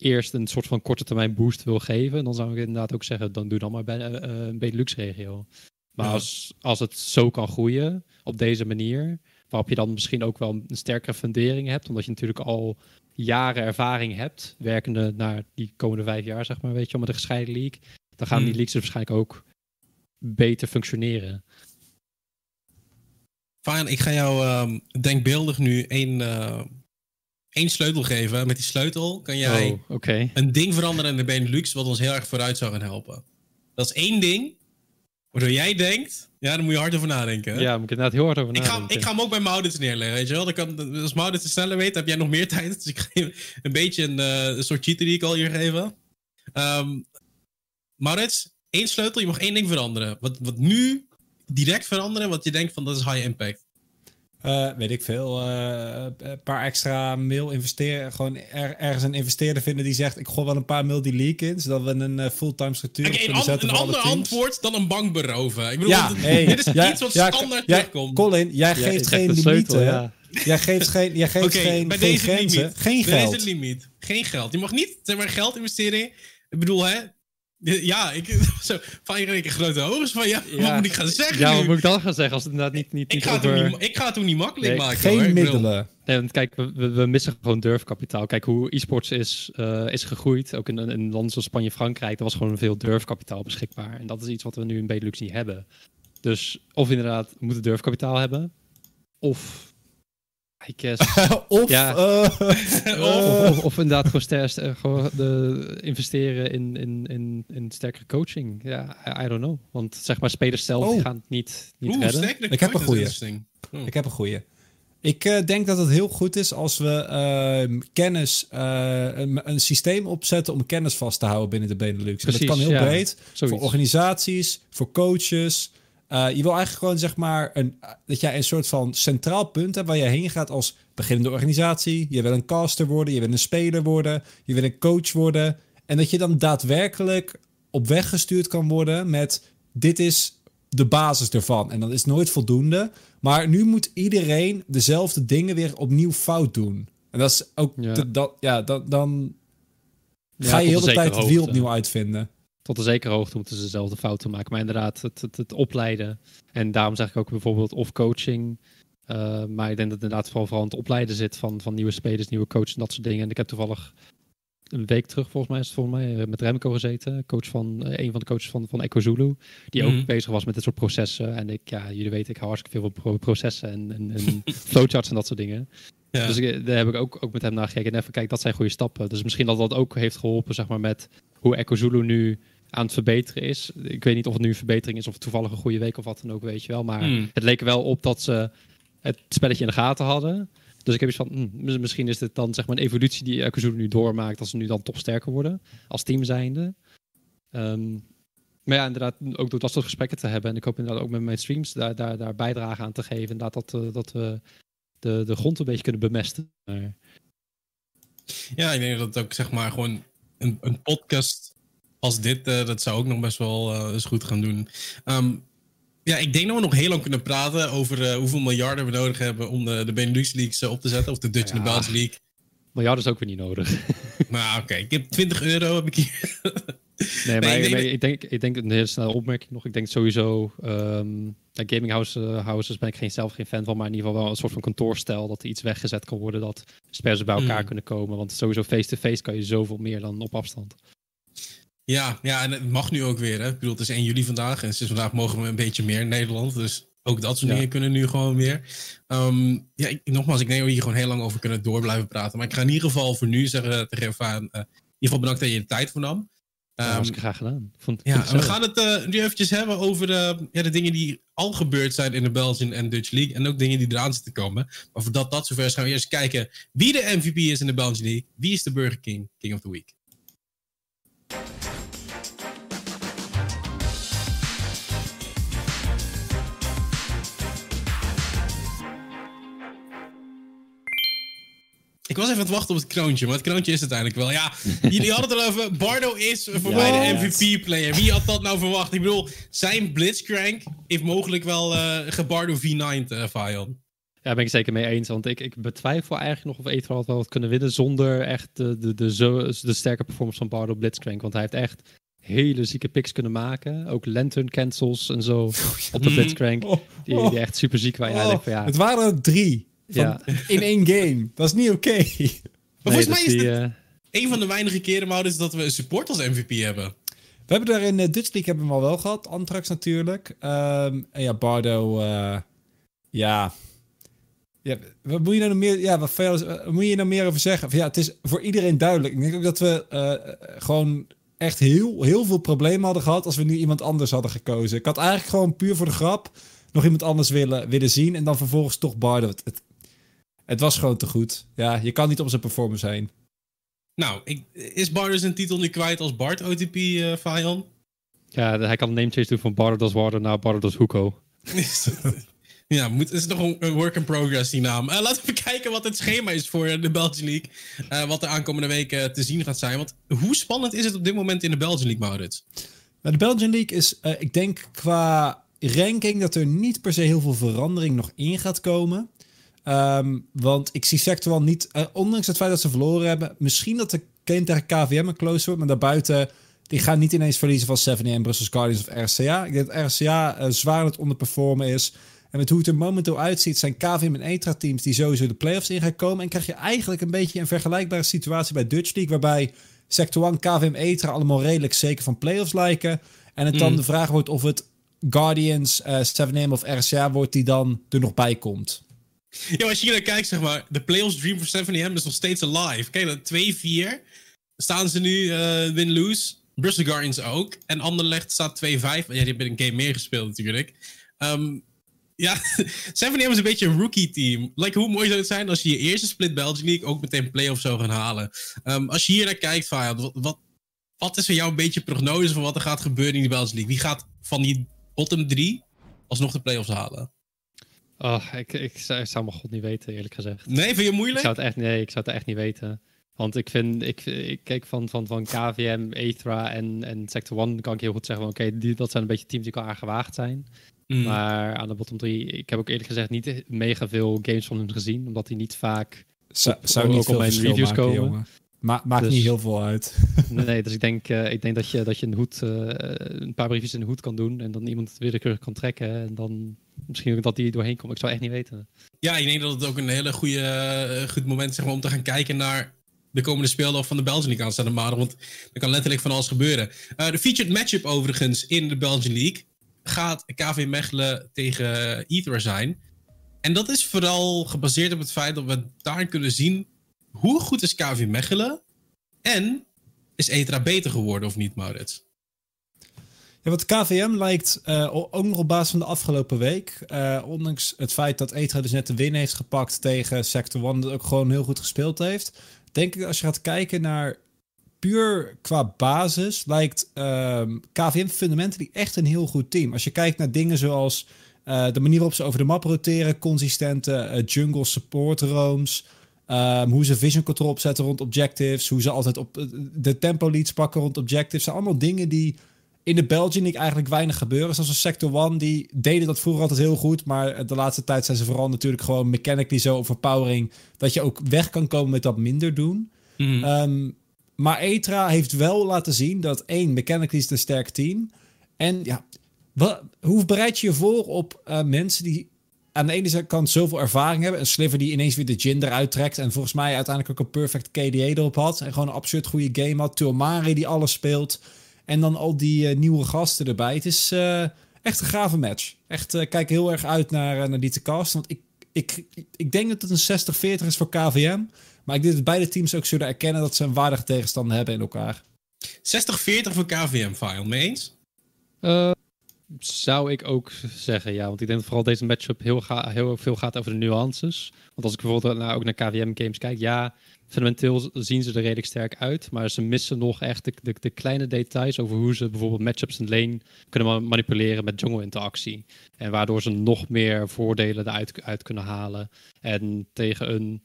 eerst een soort van korte termijn boost wil geven, dan zou ik inderdaad ook zeggen, dan doe dan maar bij uh, een Benelux-regio. Maar als, als het zo kan groeien, op deze manier, waarop je dan misschien ook wel een sterkere fundering hebt, omdat je natuurlijk al jaren ervaring hebt, werkende naar die komende vijf jaar, zeg maar, weet je, met de gescheiden league, dan gaan die hmm. leagues waarschijnlijk ook beter functioneren. Fijn, ik ga jou um, denkbeeldig nu één uh, één sleutel geven. Met die sleutel kan jij oh, okay. een ding veranderen in de Benelux wat ons heel erg vooruit zou gaan helpen. Dat is één ding. Waardoor jij denkt, ja, dan moet je hard over nadenken. Hè? Ja, moet ik inderdaad heel hard over Ik ga, nadenken. ik ga hem ook bij Maurits neerleggen, weet je wel. Dan kan, als Maurits het sneller weet, heb jij nog meer tijd. Dus ik ga je een beetje een, eh, een soort cheater die ik al hier geven. Um, Maurits, één sleutel, je mag één ding veranderen. Wat, wat nu direct veranderen, wat je denkt van dat is high impact. Eh, weet ik veel. eh, een paar extra mail investeren. Gewoon er- ergens een investeerder vinden die zegt: Ik gooi wel een paar mail die leak in. Zodat we een eh, fulltime structuur kunnen zetten. een ander antwoord dan een bank beroven. Ik bedoel, Ja, dit, hey, dit is ja, iets wat ja, standaard ja, terugkomt. Colin, jij geeft geen limieten. ja. Jij geeft geen, jij geeft Oké, geen, bij geen deze grenzen. limiet. Geen Bij geld. deze limiet. Geen geld. Je mag niet, zeg maar, geld investeren. Ik bedoel, hè. Ja, ik, zo, van je een grote ogen van, ja, wat moet ik gaan zeggen Ja, nu? wat moet ik dan gaan zeggen als het inderdaad niet, niet, ik, niet ga het over... toen niet, ik ga het toen niet makkelijk Nee, maken. Geen hoor. Ik bedoel, middelen. Nee, want kijk, we, we, we missen gewoon durfkapitaal. Kijk hoe e-sports is, eh, is gegroeid. Ook in, in landen zoals Spanje, Frankrijk. Er was gewoon veel durfkapitaal beschikbaar. En dat is iets wat we nu in Benelux niet hebben. Dus of inderdaad, we moeten durfkapitaal hebben. Of, I guess... of, Ja. eh, of, of, of inderdaad gewoon, ster- gewoon de, investeren in, in, in, in sterkere coaching. Ja, I, I don't know. Want zeg maar, spelers zelf Oh. gaan het niet, niet Oeh, redden. sterk. Ik heb een goeie. Ik heb een goeie. Ik eh, denk dat het heel goed is als we ehm, kennis, eh, een, een systeem opzetten om kennis vast te houden binnen de Benelux. En dat kan heel ja. breed. Zoiets. Voor organisaties, voor coaches. Eh, je wil eigenlijk gewoon zeg maar een, dat jij een soort van centraal punt hebt waar je heen gaat als beginnende organisatie. Je wil een caster worden, je wil een speler worden, je wil een coach worden. En dat je dan daadwerkelijk op weg gestuurd kan worden met dit is de basis ervan. En dat is nooit voldoende. Maar nu moet iedereen dezelfde dingen weer opnieuw fout doen. En dat is ook Ja. te- dat, ja, dan, dan Ja, ga je heel de tijd het wiel opnieuw uitvinden. Tot een zekere hoogte moeten ze dezelfde fouten maken. Maar inderdaad, het, het, het opleiden. En daarom zeg ik ook bijvoorbeeld of coaching. Uh, maar ik denk dat het inderdaad vooral, vooral aan het opleiden zit van, van nieuwe spelers, nieuwe coaches en dat soort dingen. En ik heb toevallig een week terug, volgens mij is het volgens mij, eh, met Remco gezeten. Coach van, uh, een van de coaches van, van Echo Zulu. Die Mhm. ook bezig was met dit soort processen. En ik, ja, jullie weten, ik hou hartstikke veel van pro processen en, en, en flowcharts en dat soort dingen. Ja. Dus ik, daar heb ik ook, ook met hem naar gekeken. En even kijk, dat zijn goede stappen. Dus misschien dat dat ook heeft geholpen, zeg maar, met hoe Echo Zulu nu aan het verbeteren is. Ik weet niet of het nu een verbetering is of toevallig een goede week of wat dan ook, weet je wel. Maar Hmm. het leek er wel op dat ze het spelletje in de gaten hadden. Dus ik heb iets van, hm, mis- misschien is dit dan zeg maar een evolutie die Zulu nu doormaakt, als ze nu dan toch sterker worden, als team zijnde. Ehm, maar ja, inderdaad, ook door dat soort gesprekken te hebben. En ik hoop inderdaad ook met mijn streams daar, daar, daar bijdrage aan te geven. Inderdaad, dat, eh, dat we de, de grond een beetje kunnen bemesten. Ja, ik denk dat het ook zeg maar gewoon een, een podcast als dit, eh, dat zou ook nog best wel eh, eens goed gaan doen. Ehm, ja, ik denk dat we nog heel lang kunnen praten over eh, hoeveel miljarden we nodig hebben om de, de Benelux Leagues eh, op te zetten. Of de Dutch en de. Belgian League. Miljard is ook weer niet nodig. Maar oké, ik heb 20 euro heb ik hier. Nee, maar, ik ik, denk maar ik, denk, ik denk een hele snelle opmerking nog. Ik denk sowieso, ja, gaming house, houses ben ik geen, zelf geen fan van, maar in ieder geval wel een soort van kantoorstijl dat er iets weggezet kan worden, dat spelers bij elkaar Hmm. kunnen komen. Want sowieso face-to-face kan je zoveel meer dan op afstand. Ja, ja, en het mag nu ook weer. Hè? Ik bedoel, het is 1 juli vandaag en sinds vandaag mogen we een beetje meer in Nederland. Dus ook dat soort Ja. dingen kunnen nu gewoon weer. Ehm, ja, ik, nogmaals, ik denk dat we hier gewoon heel lang over kunnen door blijven praten. Maar ik ga in ieder geval voor nu zeggen tegen Ervaan, eh in ieder geval bedankt dat je de tijd voor nam. Ja, Ehm, hartstikke graag gedaan. Vond, ja, vond ik we gaan het eh, nu eventjes hebben over eh, ja, de dingen die al gebeurd zijn in de Belgian en Dutch League. En ook dingen die eraan zitten komen. Maar voordat dat zover is, gaan we eerst kijken wie de MVP is in de Belgian League. Wie is de Burger King, King of the Week? Ik was even aan het wachten op het kroontje, maar het kroontje is uiteindelijk wel. Ja, jullie hadden het erover. Bardo is voor Ja, mij de. MVP-player. Wie had dat nou verwacht? Ik bedoel, zijn Blitzcrank heeft mogelijk wel eh gebardo V9 uh, Vion. Ja, ben ik zeker mee eens. Want ik, ik betwijfel eigenlijk nog of Ethan had wel wat kunnen winnen zonder echt de, de, de, zo, de sterke performance van Bardo Blitzcrank. Want hij heeft echt hele zieke picks kunnen maken. Ook lantern cancels en zo op de. Blitzcrank. Oh, Die, oh, die echt super ziek waren. Ja, oh. van, ja, Het waren er drie Ja. in één game. Dat is niet oké. Maar nee, volgens mij is die, dit eh, een van de weinige keren, Maurits, dat we een support als MVP hebben. We hebben daar in de Dutch League hebben we al wel gehad. Antrax natuurlijk. Ehm, en ja, Bardo. eh, ja. ja. Wat moet je nou meer, ja, wat, veel- wat moet je nou meer over zeggen? Ja, het is voor iedereen duidelijk. Ik denk ook dat we eh, gewoon echt heel, heel veel problemen hadden gehad als we nu iemand anders hadden gekozen. Ik had eigenlijk gewoon puur voor de grap nog iemand anders willen, willen zien. En dan vervolgens toch Bardo. Het, het, het was gewoon te goed. Ja, je kan niet op zijn performance heen. Nou, ik, is Bardo zijn titel nu kwijt als Bart OTP, uh, Fajan? Ja, hij kan een name change doen van Bardo das Water naar Bardo das Hugo. Ja, moet, is nog een work in progress, die naam. Uh, laten we even kijken wat het schema is voor de Belgian League. Uh, wat er aankomende weken te zien gaat zijn. Want hoe spannend is het op dit moment in de Belgian League, Maurits? Nou, de Belgian League is, uh, ik denk qua ranking dat er niet per se heel veel verandering nog in gaat komen. Um, want ik zie Sector niet, ondanks het feit dat ze verloren hebben, misschien dat de game tegen KVM een close wordt, maar daarbuiten, die gaan niet ineens verliezen van 7 en Brussels Guardians of RCA. Ik denk dat RCA zwaar aan het onderperformen is. En met hoe het er momenteel uitziet, zijn KVM en ETRA teams die sowieso de playoffs in gaan komen. En krijg je eigenlijk een beetje een vergelijkbare situatie bij Dutch League, waarbij Sector 1, KVM, ETRA allemaal redelijk zeker van playoffs lijken. En het dan mm. de vraag wordt of het Guardians, uh, 7M of RCA wordt die dan er nog bij komt. Ja, als je hier naar kijkt, zeg maar, de playoffs dream voor 7M is nog steeds alive. Kijk, 2-4 staan ze nu uh, win-lose. Brussels Guardians ook. En Anderlecht staat 2-5. Ja, die hebben een game meer gespeeld natuurlijk. Um, ja, Seven is een beetje een rookie team. Like, hoe mooi zou het zijn als je je eerste split Belgian League ook meteen play-off zou gaan halen? Um, als je hier naar kijkt, wat, wat, wat is voor jou een beetje prognose van wat er gaat gebeuren in de Belgian League? Wie gaat van die bottom drie alsnog de play-offs halen? Oh, ik, ik, zou, ik zou mijn god niet weten, eerlijk gezegd. Nee, vind je moeilijk? Ik zou het echt, nee, ik zou het echt niet weten. Want ik vind, ik, ik kijk van, van, van KVM, Aethra en, en Sector 1 kan ik heel goed zeggen, oké, die dat zijn een beetje teams die elkaar gewaagd zijn. Mm. Maar aan de bottom 3, ik heb ook eerlijk gezegd niet mega veel games van hun gezien, omdat die niet vaak zou, zou niet veel mijn reviews maken, komen. Jongen. Ma maakt dus, niet heel veel uit. nee, dus ik denk, uh, ik denk dat je, dat je een, hoed, uh, een paar briefjes in de hoed kan doen en dan iemand willekeurig kan trekken en dan misschien ook dat die doorheen komt. Ik zou echt niet weten. Ja, ik denk dat het ook een hele goede, uh, goed moment zeg maar, om te gaan kijken naar de komende speeldag van de Belgian League aanstaande maandag. Want er kan letterlijk van alles gebeuren. de featured matchup overigens in de Belgian League gaat KV Mechelen tegen Ether zijn. En dat is vooral gebaseerd op het feit dat we daar kunnen zien hoe goed is KV Mechelen en is Etra beter geworden of niet, Maurits? Ja, wat KVM lijkt uh, ook nog op basis van de afgelopen week. Uh, ondanks het feit dat Etra dus net de win heeft gepakt tegen Sector 1, dat ook gewoon heel goed gespeeld heeft. Denk ik als je gaat kijken naar puur qua basis lijkt uh, ehm, KVM fundamentally echt een heel goed team. Als je kijkt naar dingen zoals uh, de manier waarop ze over de map roteren, consistente jungle support roams, um, hoe ze vision control opzetten rond objectives, hoe ze altijd op eh, de tempo leads pakken rond objectives, zijn allemaal dingen die in de Belgian League eigenlijk weinig gebeuren. Zoals een Sector 1, die deden dat vroeger altijd heel goed. Maar de laatste tijd zijn ze vooral natuurlijk gewoon mechanically zo overpowering... dat je ook weg kan komen met dat minder doen. Mm. Um, maar Etra heeft wel laten zien dat één, mechanically is een sterk team. En ja, wat, hoe bereid je je voor op uh, mensen die aan de ene kant zoveel ervaring hebben. Een Sliver die ineens weer de gin eruit trekt. En volgens mij uiteindelijk ook een perfect KDA erop had. En gewoon een absurd goede game had. Tuomari die alles speelt. En dan al die uh, nieuwe gasten erbij. Het is uh, echt een gave match. Echt, kijk heel erg uit naar, naar die te cast. Want ik, ik, ik denk dat het een 60-40 is voor KVM. Maar ik denk dat beide teams ook zullen erkennen dat ze een waardige tegenstander hebben in elkaar. 60-40 voor KVM, File, mee eens? Uh, zou ik ook zeggen, ja. Want ik denk dat vooral deze matchup heel, heel veel gaat over de nuances. Want als ik bijvoorbeeld naar, ook naar KVM-games kijk, ja, fundamenteel zien ze er redelijk sterk uit. Maar ze missen nog echt de, de, de, kleine details over hoe ze bijvoorbeeld matchups in lane kunnen manipuleren met jungle-interactie. En waardoor ze nog meer voordelen eruit uit kunnen halen. En tegen een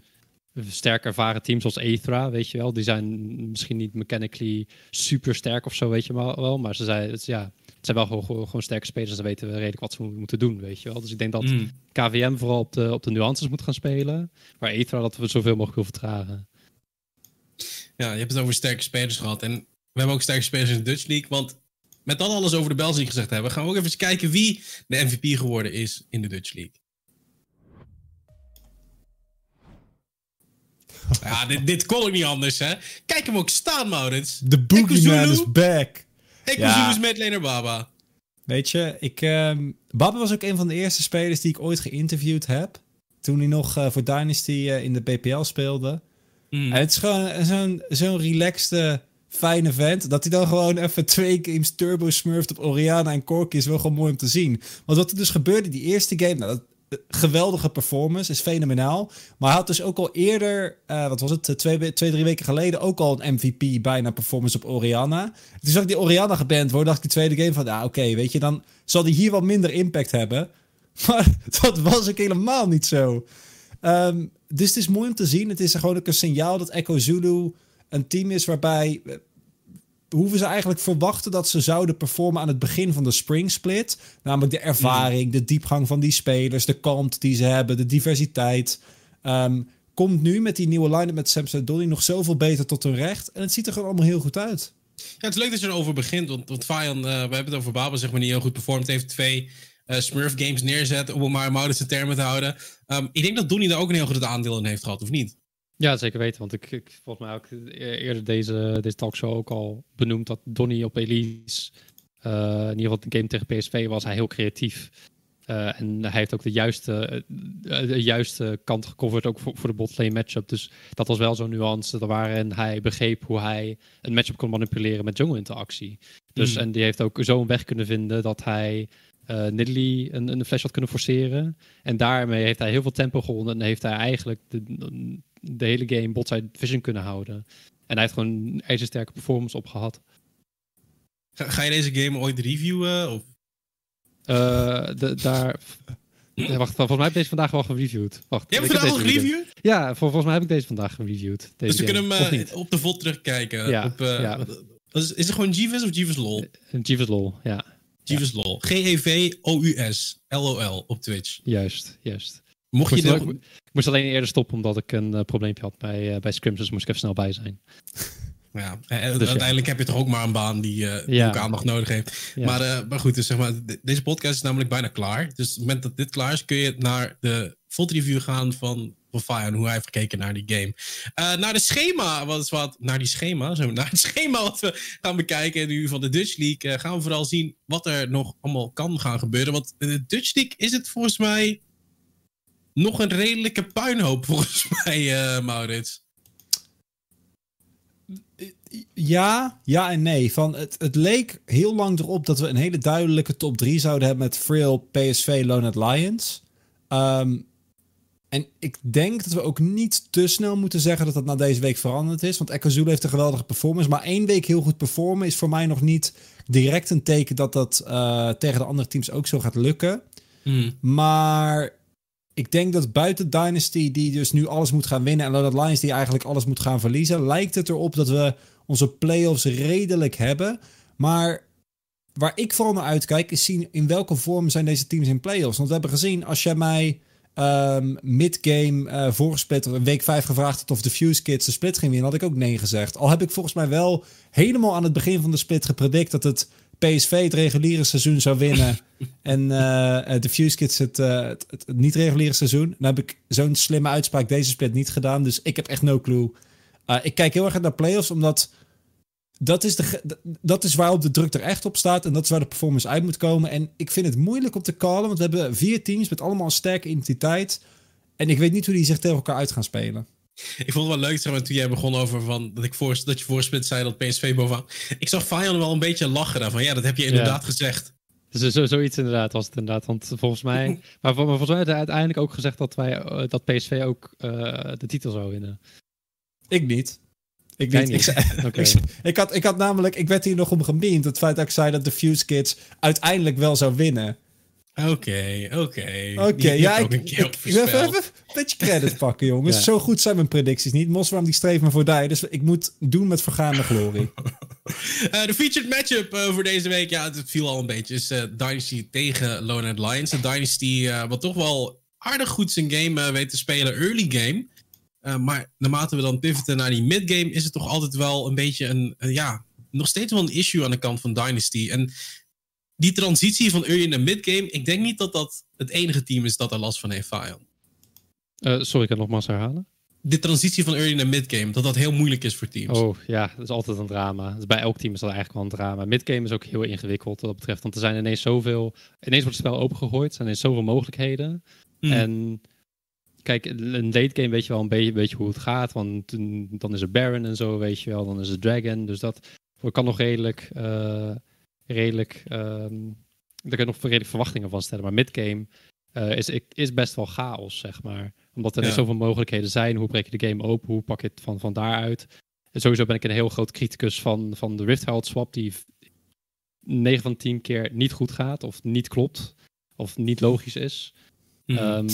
sterk ervaren teams zoals Aethra, weet je wel. Die zijn misschien niet mechanically super sterk of zo, weet je wel. Maar ze zijn, het, ja, het zijn wel gewoon, gewoon, sterke spelers. Ze weten redelijk wat ze moeten doen, weet je wel. Dus ik denk dat mm. KVM vooral op de, op de nuances moet gaan spelen. Maar Aethra dat we zoveel mogelijk wil vertragen. Ja, je hebt het over sterke spelers gehad. En we hebben ook sterke spelers in de Dutch League. Want met dat alles over de België gezegd hebben, gaan we ook even kijken wie de MVP geworden is in de Dutch League. Ja, dit, dit kon ik niet anders, hè. Kijk hem ook staan, Maurits. De boogeyman is back. Ik ja. dus met Lener Baba. Weet je, ik, uh, Baba was ook een van de eerste spelers die ik ooit geïnterviewd heb. Toen hij nog uh, voor Dynasty uh, in de BPL speelde. Mm. Het is gewoon zo'n zo'n relaxte, fijne vent. Dat hij dan gewoon even twee games turbo smurft op Oriana en Corki is wel gewoon mooi om te zien. Want wat er dus gebeurde die eerste game, nou, dat, geweldige performance, is fenomenaal. Maar hij had dus ook al eerder, uh, wat was het, twee, twee, drie weken geleden, ook al een MVP bijna performance op Oriana. Toen zag ik die Oriana geband worden, dacht ik die tweede game van, ja oké, weet je, dan zal die hier wat minder impact hebben. Maar dat was ook helemaal niet zo. Um, dus het is mooi om te zien. Het is gewoon ook een signaal dat Echo Zulu een team is waarbij hoeven ze eigenlijk verwachten dat ze zouden performen aan het begin van de spring split. Namelijk de ervaring, de diepgang van die spelers, de kant die ze hebben, de diversiteit. Um, komt nu met die nieuwe line-up met Samson Dolly nog zoveel beter tot hun recht. En het ziet er gewoon allemaal heel goed uit. Ja, het is leuk dat je erover begint. Want, want uh, we hebben het over Babel, zeg maar, niet heel goed performed heeft. Twee Smurf games neerzet, om het maar in termen te houden. Um, ik denk dat Donnie daar ook een heel goed aandeel in heeft gehad, of niet? Ja, zeker weten. Want ik, ik volgens mij ook eerder deze, deze talkshow ook al benoemd dat Donny op Elise, uh, in ieder geval de game tegen PSV, was hij heel creatief. Uh, en hij heeft ook de juiste, uh, de juiste kant gecoverd, ook voor, voor de botlane matchup. Dus dat was wel zo'n nuance waarin hij begreep hoe hij een matchup kon manipuleren met jungle interactie. Dus, mm. En die heeft ook zo een weg kunnen vinden dat hij uh, Nidalee een, een flash had kunnen forceren. En daarmee heeft hij heel veel tempo gewonnen en heeft hij eigenlijk de, de hele game botside vision kunnen houden. En hij heeft gewoon een ijzersterke performance opgehad. Ga, ga je deze game ooit reviewen? Of? Uh, de, daar... Ja, wacht, volgens mij heb ik deze vandaag wel gereviewd. Wacht, je hebt vandaag al gereviewd? Ja, volgens mij heb ik deze vandaag gereviewd. dus we kunnen hem uh, op de VOD terugkijken. Ja, op, uh, ja. Is, is het gewoon Jeeves of Jeeves LOL? Jeeves LOL, ja. Jeeves ja. LOL. G-E-V-O-U-S. L-O-L op Twitch. Juist, juist. Mocht je de... ik moest alleen eerder stoppen omdat ik een uh, probleempje had bij, uh, bij Scrims, dus moest ik even snel bij zijn. Ja, en dus uiteindelijk ja. heb je toch ook maar een baan die, uh, ja. ook aandacht nodig heeft. Ja. Maar, maar goed, dus zeg maar, deze podcast is namelijk bijna klaar. Dus op het moment dat dit klaar is, kun je naar de VOD review gaan van, Fire en hoe hij heeft gekeken naar die game. Uh, naar de schema, wat is wat, naar die schema, zo, naar het schema wat we gaan bekijken nu van de Dutch League, uh, gaan we vooral zien wat er nog allemaal kan gaan gebeuren. Want de Dutch League is het volgens mij nog een redelijke puinhoop, volgens mij, uh, Maurits. Ja, ja en nee. Van het, het leek heel lang erop dat we een hele duidelijke top 3 zouden hebben met Frill, PSV, Loned Lions. Um, en ik denk dat we ook niet te snel moeten zeggen dat dat na deze week veranderd is. Want Echo Zulu heeft een geweldige performance. Maar één week heel goed performen is voor mij nog niet direct een teken dat dat uh, tegen de andere teams ook zo gaat lukken. Mm. Maar ik denk dat buiten Dynasty, die dus nu alles moet gaan winnen, en Loaded Lions, die eigenlijk alles moet gaan verliezen, lijkt het erop dat we onze playoffs redelijk hebben. Maar waar ik vooral naar uitkijk, is zien in welke vorm zijn deze teams in playoffs. Want we hebben gezien, als jij mij um, mid-game uh, vorige split, week 5 gevraagd had of de Fuse Kids de split ging winnen, had ik ook nee gezegd. Al heb ik volgens mij wel helemaal aan het begin van de split gepredict dat het PSV het reguliere seizoen zou winnen. en uh, de Fuse Kids het, uh, het, het, het, niet-reguliere seizoen. Dan heb ik zo'n slimme uitspraak deze split niet gedaan. Dus ik heb echt no clue. Ik kijk heel erg naar playoffs, omdat dat is, de, dat is waarop de druk er echt op staat. En dat is waar de performance uit moet komen. En ik vind het moeilijk om te callen, want we hebben vier teams met allemaal een sterke identiteit. En ik weet niet hoe die zich tegen elkaar uit gaan spelen. Ik vond het wel leuk zeg maar, toen jij begon over van, dat, ik voor, dat je voorsplit zei dat PSV bovenaan. Ik zag Fajan wel een beetje lachen daarvan. Ja, dat heb je inderdaad ja. gezegd. Dus zo, zoiets inderdaad was het inderdaad. Want volgens mij. maar, maar volgens mij had hij uiteindelijk ook gezegd dat, wij, dat PSV ook uh, de titel zou winnen. Ik niet. Ik, niet. Ik, okay. ik, ik, had, ik had namelijk, ik werd hier nog om gemeend. Het feit dat ik zei dat de Fuse Kids uiteindelijk wel zou winnen. Oké, okay, oké. Okay. Oké, ja, ik, ik, ik even, even een beetje credit pakken, jongens. ja. Zo goed zijn mijn predicties niet. Moswarm die streeft me voorbij, dus ik moet doen met vergaande glorie. uh, de featured matchup uh, voor deze week, ja, het viel al een beetje, is uh, Dynasty tegen Lone Lions. En Dynasty, wat toch wel aardig goed zijn game weet te spelen, early game. Uh, maar naarmate we dan pivoten naar die midgame, is het toch altijd wel een beetje een, ja, nog steeds wel een issue aan de kant van Dynasty. En die transitie van early naar midgame, ik denk niet dat dat het enige team is dat er last van heeft, Fajan. Uh, sorry, ik kan nogmaals herhalen. De transitie van early naar midgame, dat dat heel moeilijk is voor teams. Oh ja, dat is altijd een drama. Dus bij elk team is dat eigenlijk wel een drama. Midgame is ook heel ingewikkeld wat dat betreft. Want er zijn ineens zoveel. Ineens wordt het spel opengegooid. Er zijn ineens zoveel mogelijkheden. Mm. En kijk, een late game weet je wel een beetje, hoe het gaat. Want dan is er Baron en zo, weet je wel. Dan is het Dragon. Dus dat kan nog redelijk, eh, redelijk, ehm daar kun je nog redelijk verwachtingen van stellen. Maar midgame eh is, is best wel chaos, zeg maar. Omdat er Ja. zoveel mogelijkheden zijn. Hoe breek je de game open? Hoe pak je het van, van daaruit? En sowieso ben ik een heel groot criticus van, van de Rift Herald swap. Die 9 van 10 keer niet goed gaat. Of niet klopt. Of niet logisch is. Mhm. Ehm,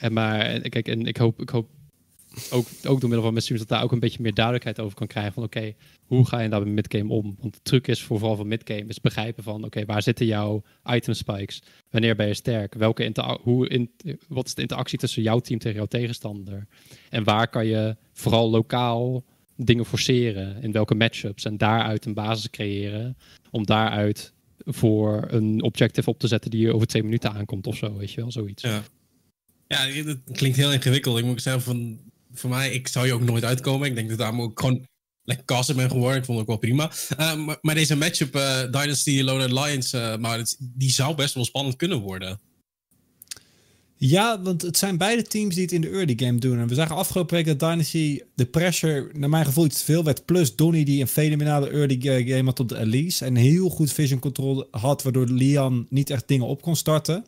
en maar, kijk, en ik hoop, ik hoop ook, ook door middel van mijn streams dat daar ook een beetje meer duidelijkheid over kan krijgen. Van oké, hoe ga je daar met midgame om? Want de truc is voor, vooral van midgame is begrijpen van oké, waar zitten jouw item spikes? Wanneer ben je sterk? Welke hoe in, wat is de interactie tussen jouw team tegen jouw tegenstander? En waar kan je vooral lokaal dingen forceren? In welke matchups? En daaruit een basis creëren. Om daaruit voor een objective op te zetten die je over twee minuten aankomt of zo, weet je wel, zoiets. Ja. Ja, dat klinkt heel ingewikkeld. Ik moet zeggen, van, voor mij, ik zou hier ook nooit uitkomen. Ik denk dat daarom ook gewoon lekker caster ben geworden. Ik vond het ook wel prima. Eh, maar, deze matchup, eh, Dynasty Lone Alliance, eh, maar het- die zou best wel spannend kunnen worden. Ja, want het zijn beide teams die het in de early game doen. En we zagen afgelopen week dat Dynasty de pressure, naar mijn gevoel, iets te veel werd. Plus Donny die een fenomenale early ga- game had op de Elise. En heel goed vision control had, waardoor Lian niet echt dingen op kon starten.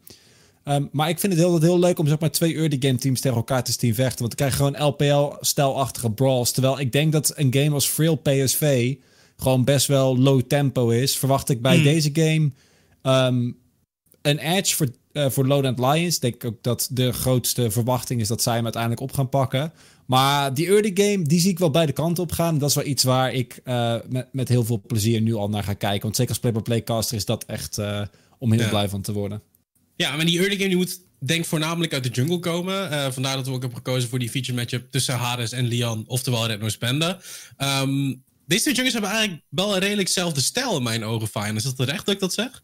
Ehm, maar ik vind het heel, heel leuk om zeg maar twee early game teams tegen elkaar te zien vechten. Want dan krijg je gewoon LPL-stijlachtige brawls. Terwijl ik denk dat een game als Frail PSV gewoon best wel low tempo is. Verwacht ik bij Hmm. deze game ehm, een edge voor, eh voor Lowland Lions. Denk ik ook dat de grootste verwachting is dat zij hem uiteindelijk op gaan pakken. Maar die early game, die zie ik wel beide kanten op gaan. Dat is wel iets waar ik eh, met, met heel veel plezier nu al naar ga kijken. Want zeker als play-by-play caster is dat echt eh, om heel Ja. blij van te worden. Ja, maar die early game die moet denk voornamelijk uit de jungle komen. Eh, vandaar dat we ook hebben gekozen voor die feature matchup tussen Hades en Lian, oftewel Red Nose Panda. Ehm, deze twee jungles hebben eigenlijk wel een redelijk zelfde stijl in mijn ogen, Fine. Is dat terecht dat ik dat zeg?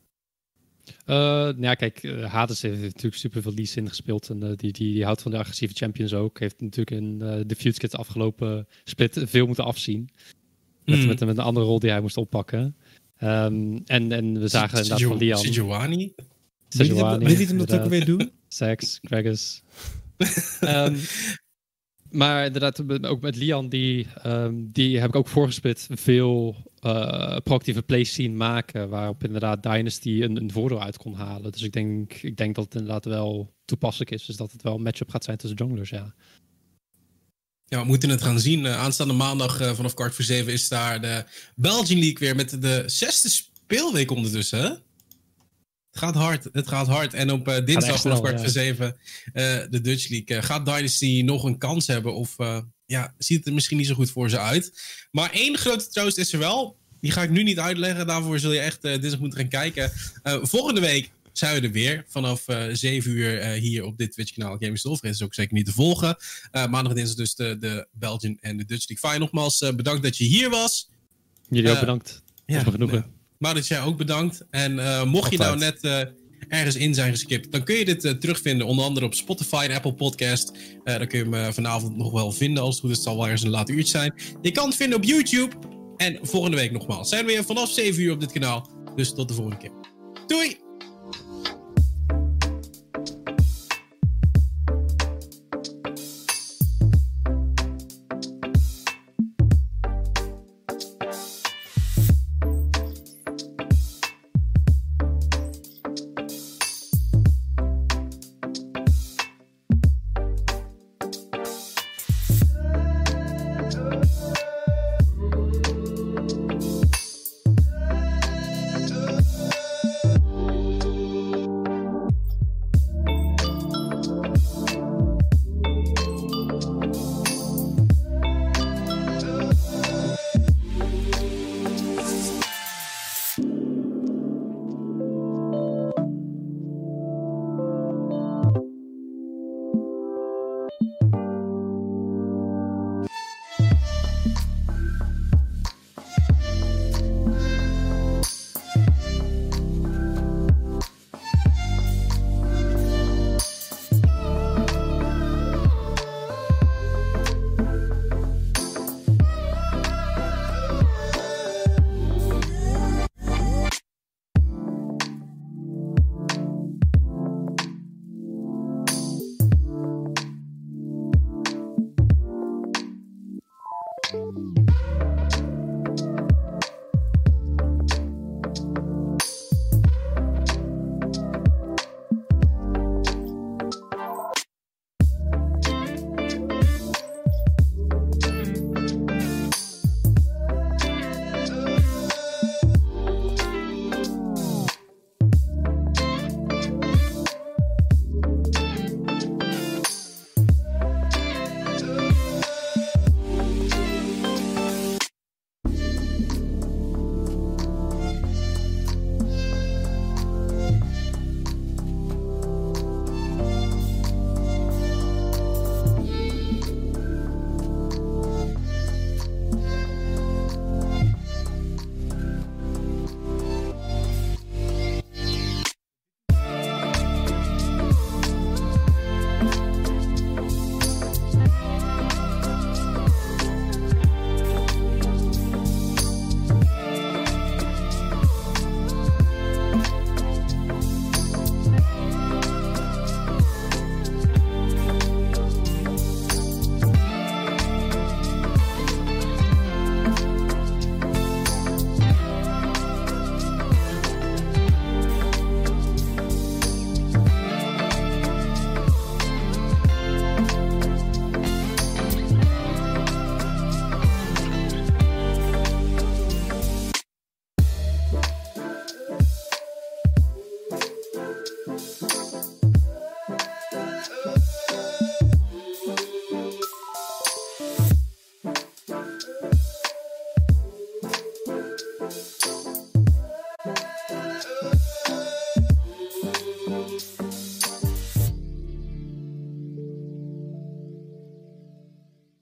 Eh, nou ja, kijk, eh, Hades heeft natuurlijk super veel Lee Sin gespeeld. En die, die, die houdt van de agressieve champions ook. Heeft natuurlijk in de Feud Kids afgelopen split veel moeten afzien. Met, Hmm. met, met een andere rol die hij moest oppakken. Ehm, en, en we zagen inderdaad van Lian. Sejuani? Wil je, Sejuani, je hem dat ook weer doen? Sex, Gragas. Ehm, maar inderdaad, ook met Lian, die, ehm, die heb ik ook voorgesplit veel eh, proactieve plays zien maken. Waarop inderdaad Dynasty een, een voordeel uit kon halen. Dus ik denk, ik denk dat het inderdaad wel toepasselijk is. Dus dat het wel een matchup gaat zijn tussen junglers, ja. Ja, we moeten het gaan zien. Eh, aanstaande maandag eh, vanaf kwart voor zeven is daar de Belgian League weer met de zesde speelweek ondertussen. Gaat hard, het gaat hard. En op eh, dinsdag vanaf kwart ja. voor zeven eh, de Dutch League. Eh, gaat Dynasty nog een kans hebben of ja, ziet het er misschien niet zo goed voor ze uit. Maar één grote troost is er wel. Die ga ik nu niet uitleggen. Daarvoor zul je echt dinsdag moeten gaan kijken. Volgende week zijn we er weer. Vanaf eh 7 uur hier op dit Twitch-kanaal Store. Vergeet dus ook zeker niet te volgen. Eh, maandag en dinsdag dus de, de Belgian en de Dutch League. Fijn, nogmaals bedankt dat je hier was. Jullie ook bedankt. Ja, me genoegen. Nou, Maurits, jij ook bedankt. En eh, mocht je nou net eh, ergens in zijn geskipt, dan kun je dit eh, terugvinden. Onder andere op Spotify en Apple Podcast. Eh dan kun je me vanavond nog wel vinden als het goed is. Het zal wel ergens een laat uurtje zijn. Je kan het vinden op YouTube. En volgende week nogmaals zijn we weer vanaf 7 uur op dit kanaal. Dus tot de volgende keer. Doei!